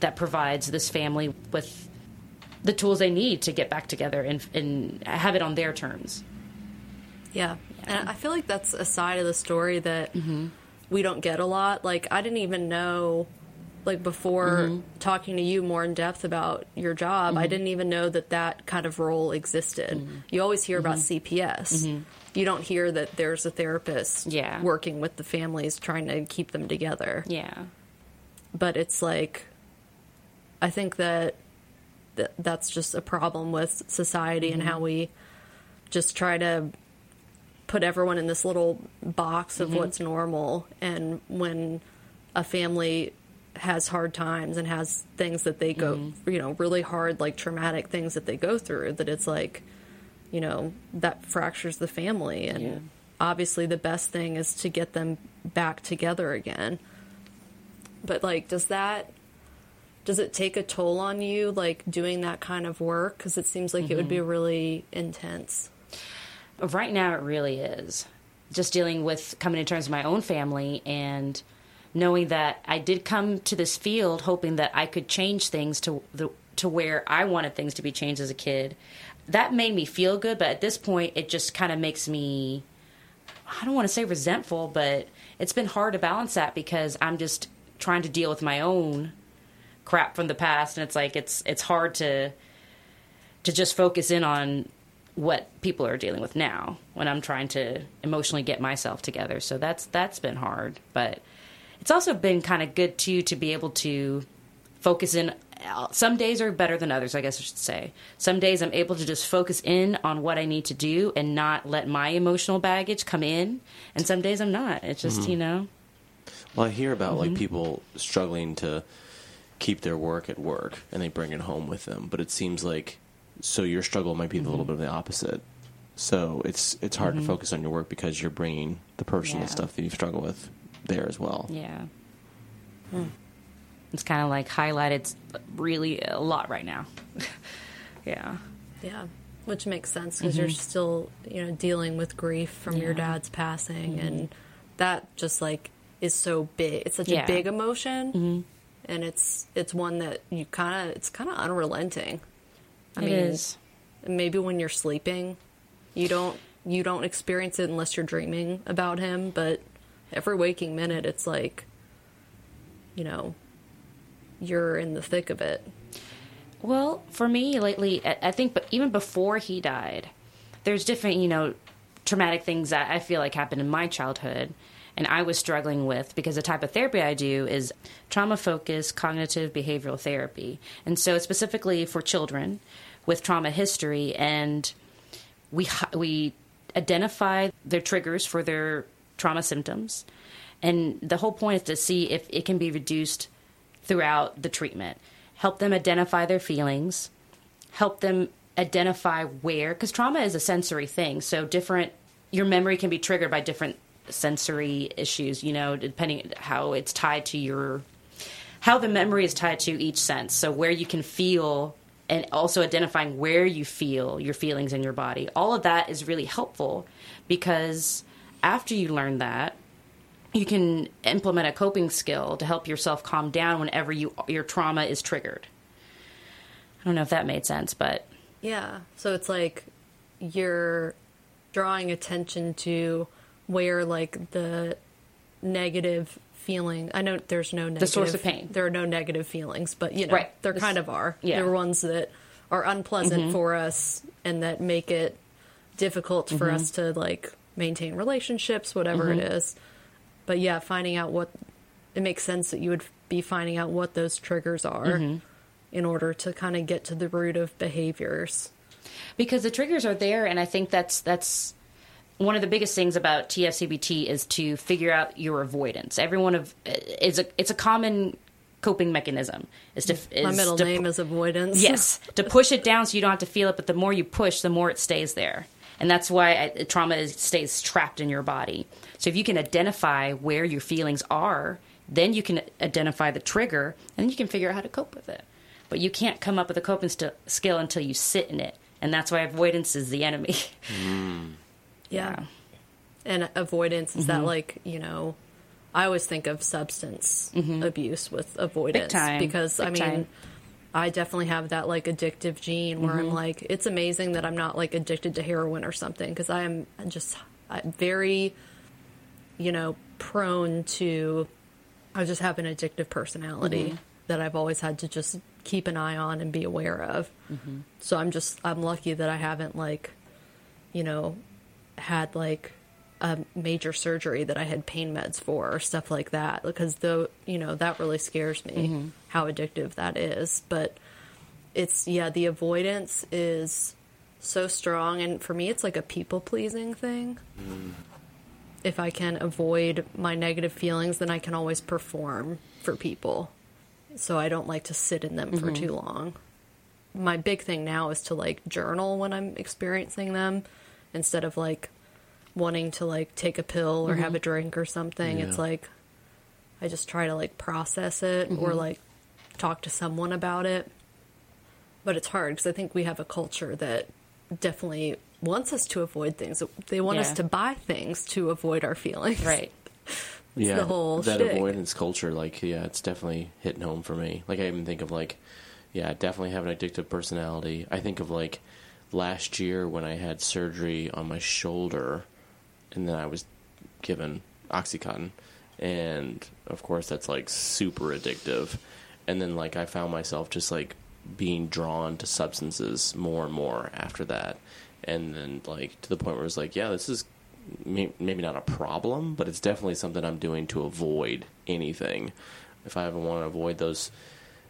C: that provides this family with the tools they need to get back together and, and have it on their terms.
A: Yeah. And I feel like that's a side of the story that mm-hmm. we don't get a lot. Like, I didn't even know, like, before mm-hmm. talking to you more in depth about your job, I mm-hmm. didn't even know that that kind of role existed. Mm-hmm. You always hear about CPS. You don't hear that there's a therapist
C: Yeah.
A: working with the families trying to keep them together.
C: Yeah.
A: But it's like, I think that, that that's just a problem with society and how we just try to put everyone in this little box of what's normal and when a family has hard times and has things that they go mm-hmm. you know really hard like traumatic things that they go through that it's like you know that fractures the family. And
C: Yeah.
A: obviously the best thing is to get them back together again. But like does that does it take a toll on you like doing that kind of work? Because it seems like it would be mm-hmm. really intense.
C: Right now, it really is. Just dealing with coming to terms with my own family and knowing that I did come to this field hoping that I could change things to the to where I wanted things to be changed as a kid. That made me feel good, but at this point, it just kind of makes me. I don't want to say resentful, but it's been hard to balance that because I'm just trying to deal with my own crap from the past, and it's like it's it's hard to to just focus in on what people are dealing with now when I'm trying to emotionally get myself together. So that's that's been hard, but it's also been kind of good too to be able to focus in. Some days are better than others, I guess I should say. Some days I'm able to just focus in on what I need to do and not let my emotional baggage come in. And some days I'm not. It's just, you know,
B: Well, I hear about
C: Mm-hmm.
B: like people struggling to keep their work at work and they bring it home with them, but it seems like so your struggle might be a
C: Mm-hmm.
B: little bit of the opposite. So it's it's hard to focus on your work because you're bringing the personal
C: Yeah.
B: stuff that you struggle with there as well.
C: yeah. It's kind of like highlighted really a lot right now. yeah.
A: yeah which makes sense because you're still you know dealing with grief from your
C: Mm-hmm. Yeah. Mm-hmm.
A: dad's passing and that just like is so big it's such a
C: Yeah. Mm-hmm.
A: big emotion and it's it's one that you kind of it's kind of unrelenting i
C: It
A: mean
C: is.
A: maybe when you're sleeping you don't you don't experience it unless you're dreaming about him but every waking minute it's like you know you're in the thick of it.
C: Well, for me lately, I think, but even before he died, there's different, you know, traumatic things that I feel like happened in my childhood, and I was struggling with because the type of therapy I do is trauma focused cognitive behavioral therapy, and so specifically for children with trauma history, and we we identify their triggers for their trauma symptoms, and the whole point is to see if it can be reduced throughout the treatment. Help them identify their feelings, help them identify where, because trauma is a sensory thing. So, different, your memory can be triggered by different sensory issues, you know, depending how it's tied to your, how the memory is tied to each sense. So, where you can feel and also identifying where you feel your feelings in your body. All of that is really helpful because after you learn that, you can implement a coping skill to help yourself calm down whenever you your trauma is triggered. I don't know if that made sense, but
A: Yeah. So it's like you're drawing attention to where like the negative feeling. I know there's no negative
C: source of pain.
A: There are no negative feelings, but you know,
C: Right.
A: there
C: This-
A: kind of are.
C: yeah. Mm-hmm.
A: There are ones that are unpleasant for us and that make it difficult for
C: Mm-hmm.
A: us to like maintain relationships, whatever it is. But yeah, finding out what it makes sense that you would be finding out what those triggers are
C: Mm-hmm.
A: in order to kind of get to the root of behaviors.
C: because the triggers are there and i think that's that's one of the biggest things about tfcbt is to figure out your avoidance everyone of is a it's a common coping mechanism is to
A: My
C: is
A: middle
C: to-
A: name is avoidance.
C: yes to push it down so you don't have to feel it but the more you push the more it stays there and that's why trauma stays trapped in your body. So if you can identify where your feelings are then you can identify the trigger and then you can figure out how to cope with it. But you can't come up with a coping st- skill until you sit in it. And that's why avoidance is the enemy.
A: Yeah. And avoidance is
C: Mm-hmm.
A: that like you know, I always think of substance abuse with avoidance because I mean,
C: time.
A: I definitely have that like addictive gene where
C: Mm-hmm.
A: I'm like, it's amazing that I'm not like addicted to heroin or something because I am just I'm very, you know, prone to. I just have an addictive personality
C: Mm-hmm.
A: that I've always had to just keep an eye on and be aware of.
C: Mm-hmm.
A: So I'm just I'm lucky that I haven't like, you know, had like a major surgery that I had pain meds for or stuff like that because though you know that really scares me how addictive that is but it's yeah the avoidance is so strong and for me it's like a people pleasing thing mm. if I can avoid my negative feelings then I can always perform for people. So I don't like to sit in them for mm-hmm. too long. My big thing now is to like journal when I'm experiencing them instead of like wanting to like take a pill or have mm-hmm. a drink or something. It's like I just try to like process it or mm-hmm. like talk to someone about it. But it's hard because I think we have a culture that definitely wants us to avoid things. They want us to buy things to avoid our feelings.
C: Right.
B: yeah,
A: the whole
B: that
A: shtick.
B: avoidance culture. Like, yeah, it's definitely hitting home for me. Like, I even think of like, yeah, I definitely have an addictive personality. I think of like last year when I had surgery on my shoulder, and then I was given OxyContin, and of course that's like super addictive. And then like I found myself just like being drawn to substances more and more after that, and then like to the point where it's like, yeah, this is may- maybe not a problem, but it's definitely something I'm doing to avoid anything. If I ever want to avoid those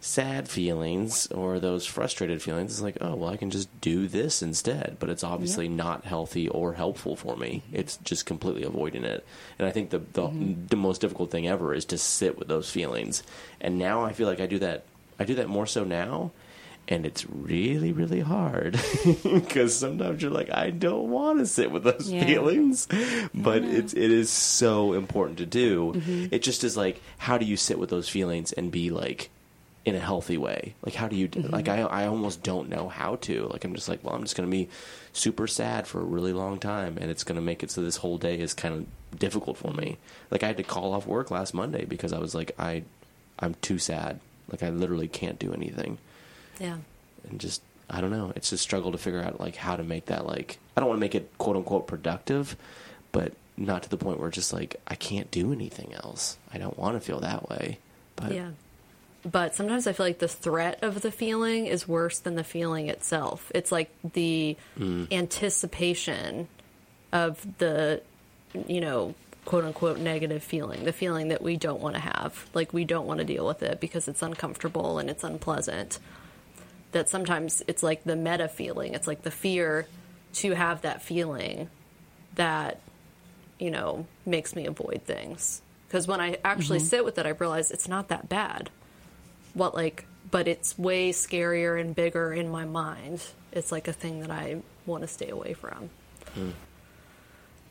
B: sad feelings or those frustrated feelings, it's like, oh, well, I can just do this instead. But it's obviously not healthy or helpful for me. It's just completely avoiding it. And I think the the, the most difficult thing ever is to sit with those feelings. And now I feel like I do that. I do that more so now. And it's really, really hard because sometimes you're like, I don't want to sit with those
C: Yeah.
B: feelings, but it's it is so important to do.
C: Mm-hmm.
B: It just is like, how do you sit with those feelings and be like in a healthy way? Like, how do you
C: Mm-hmm.
B: like? I I almost don't know how to. Like, I'm just like, well, I'm just gonna be super sad for a really long time, and it's gonna make it so this whole day is kind of difficult for me. Like, I had to call off work last Monday because I was like, I I'm too sad. Like, I literally can't do anything
A: Yeah.
B: and just I don't know. It's a struggle to figure out like how to make that like I don't want to make it quote unquote productive, but not to the point where it's just like I can't do anything else. I don't want to feel that way. But
A: Yeah. But sometimes I feel like the threat of the feeling is worse than the feeling itself. It's like the anticipation of the, you know, quote unquote negative feeling, the feeling that we don't want to have. Like we don't want to deal with it because it's uncomfortable and it's unpleasant. That sometimes it's like the meta feeling, it's like the fear to have that feeling that you know, makes me avoid things. Because when I actually mm-hmm. sit with it, I realize it's not that bad. What, like, but it's way scarier and bigger in my mind. It's like a thing that I want to stay away from.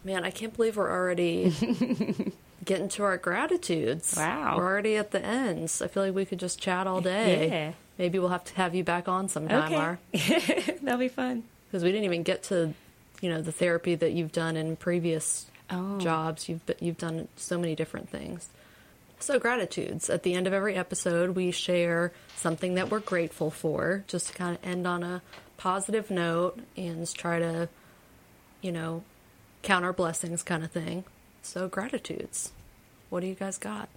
A: Man, I can't believe we're already getting to our gratitudes.
C: Wow.
A: We're already at the ends. I feel like we could just chat all day.
C: Yeah.
A: Maybe we'll have to have you back on sometime,
C: Okay. That'll be fun.
A: because we didn't even get to you know the therapy that you've done in previous
C: Oh.
A: jobs you've you've done so many different things so gratitudes. At the end of every episode we share something that we're grateful for just to kind of end on a positive note and try to you know count our blessings kind of thing. So gratitudes. What do you guys got?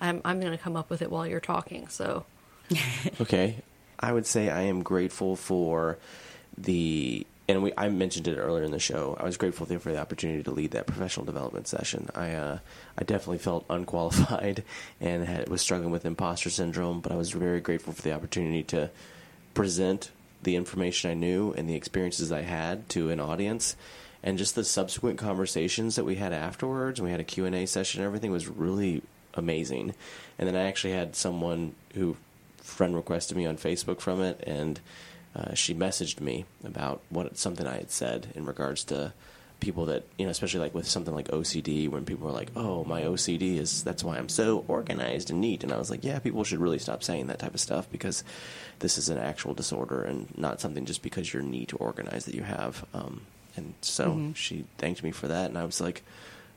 A: I'm, I'm going to come up with it while you're talking so.
B: Okay. I would say I am grateful for the and we I mentioned it earlier in the show. I was grateful for the opportunity to lead that professional development session. I uh, I definitely felt unqualified and had, was struggling with imposter syndrome, but I was very grateful for the opportunity to present the information I knew and the experiences I had to an audience. And just the subsequent conversations that we had afterwards, we had a Q&A session, everything was really amazing. And then I actually had someone who friend requested me on Facebook from it, and uh, she messaged me about what something I had said in regards to people that you know, especially like with something like OCD, when people are like, "Oh, my OCD is that's why I'm so organized and neat," and I was like, "Yeah, people should really stop saying that type of stuff because this is an actual disorder and not something just because you're neat or organized that you have." Um, and so she thanked me for that, and I was like,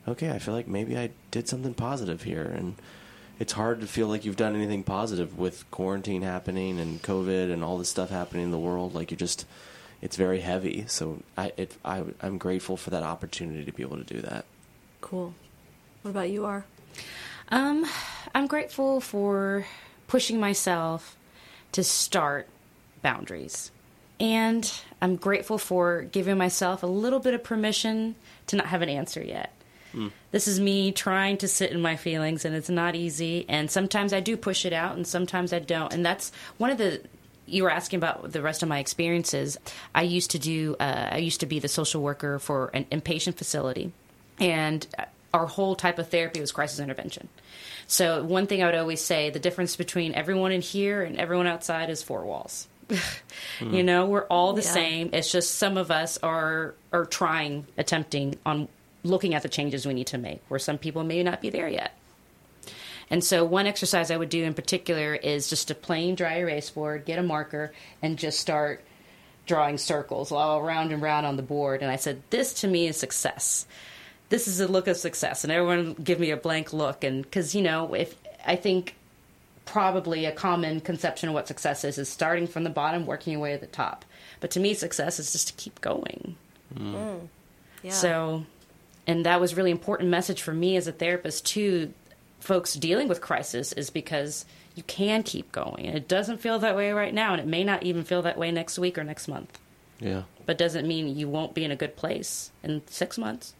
B: "Okay, I feel like maybe I did something positive here," and it's hard to feel like you've done anything positive with quarantine happening and COVID and all this stuff happening in the world. Like you're just, it's very heavy. So I, it, I, I'm grateful for that opportunity to be able to do that.
A: cool what about you R
C: Um, I'm grateful for pushing myself to start boundaries. And I'm grateful for giving myself a little bit of permission to not have an answer yet. This is me trying to sit in my feelings, and it's not easy. And sometimes I do push it out, and sometimes I don't. And that's one of the. You were asking about the rest of my experiences. I used to do. Uh, I used to be the social worker for an inpatient facility, and our whole type of therapy was crisis intervention. So one thing I would always say: the difference between everyone in here and everyone outside is four walls. You know, we're all the
A: Yeah.
C: same. It's just some of us are are trying, attempting on looking at the changes we need to make, where some people may not be there yet. And so, one exercise I would do in particular is just a plain dry erase board, get a marker, and just start drawing circles all around and round on the board. And I said, This to me is success. This is a look of success. And everyone give me a blank look. And because, you know, if I think probably a common conception of what success is is starting from the bottom, working your way to the top. But to me, success is just to keep going. Mm. Mm.
A: Yeah.
C: So, and that was really important message for me as a therapist too. Folks dealing with crisis is because you can keep going, and it doesn't feel that way right now, and it may not even feel that way next week or next month.
B: Yeah.
C: But doesn't mean you won't be in a good place in six months.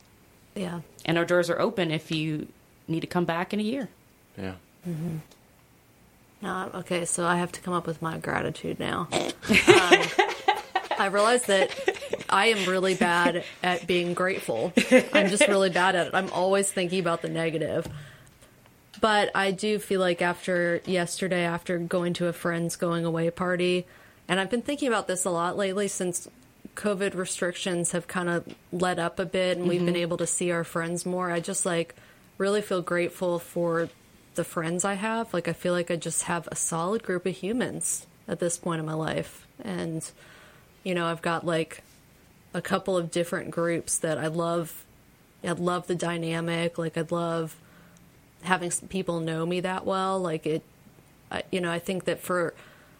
A: yeah.
C: And our doors are open if you need to come back in a year.
B: Yeah. Hmm.
A: No, okay, so I have to come up with my gratitude now. um, I realize that I am really bad at being grateful. I'm just really bad at it. I'm always thinking about the negative. But I do feel like after yesterday, after going to a friend's going away party, and I've been thinking about this a lot lately since COVID restrictions have kind of let up a bit and we've been mm-hmm. able to see our friends more. I just like really feel grateful for the friends I have. Like, I feel like I just have a solid group of humans at this point in my life. And, you know, I've got like a couple of different groups that I love. I love the dynamic. Like, I'd love having people know me that well. Like, it, I, you know, I think that for,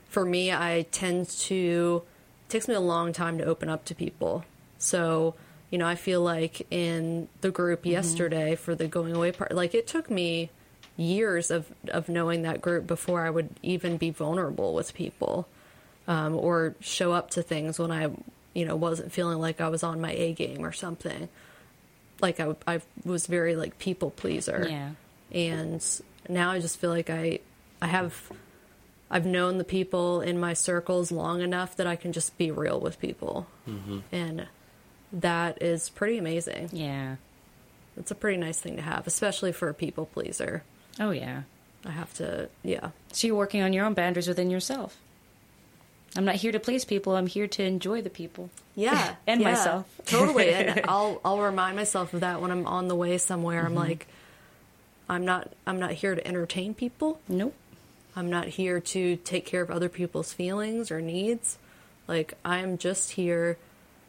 A: for me, I tend to, it takes me a long time to open up to people. So, you know, I feel like in the group yesterday for the going away part, like it took me years of, of knowing that group before I would even be vulnerable with people um, or show up to things when I, you know, wasn't feeling like I was on my A game or something. Like I, I was very like people pleaser
C: Yeah.
A: and now I just feel like I I have I've known the people in my circles long enough that I can just be real with people, Mm-hmm. and that is pretty amazing.
C: Yeah.
A: It's a pretty nice thing to have, especially for a people pleaser.
C: Oh, yeah.
A: I have to, yeah,
C: So you're working on your own boundaries within yourself. I'm not here to please people. I'm here to enjoy the people.
A: yeah,
C: And
A: yeah,
C: myself.
A: totally. And I'll I'll remind myself of that when I'm on the way somewhere. I'm mm-hmm. like, I'm not I'm not here to entertain people.
C: Nope.
A: I'm not here to take care of other people's feelings or needs. Like, I'm just here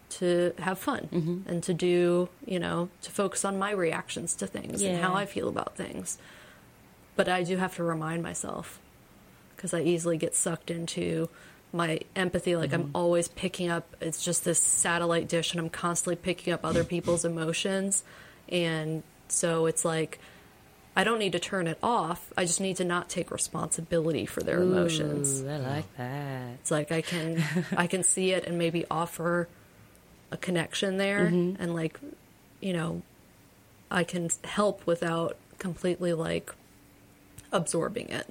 A: to have fun mm-hmm. and to do, you know, to focus on my reactions to things and how I feel about things. But I do have to remind myself because I easily get sucked into my empathy. Like, I'm mm-hmm. always picking up, it's just this satellite dish, and I'm constantly picking up other people's emotions. And so it's like, I don't need to turn it off. I just need to not take responsibility for their emotions.
C: Ooh, I like that.
A: It's like I can I can see it and maybe offer a connection there mm-hmm. and like you know I can help without completely like absorbing it.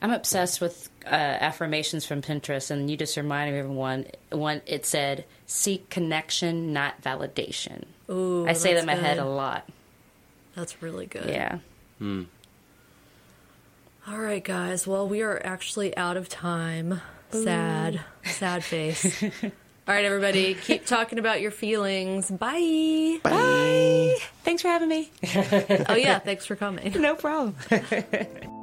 C: I'm obsessed with uh, affirmations from Pinterest, and you just reminded me of one. One it said, "Seek connection, not validation."
A: Ooh,
C: I say that in my head a lot.
A: That's really good.
C: Yeah.
A: All right, guys. Well, we are actually out of time. Sad, sad face. All right, everybody, keep talking about your feelings. Bye.
C: Bye. Thanks for having me.
A: Oh yeah, thanks for coming.
C: no problem.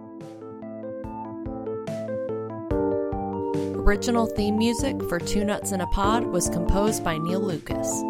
A: Original theme music for Two Nuts in a Pod was composed by Neil Lucas.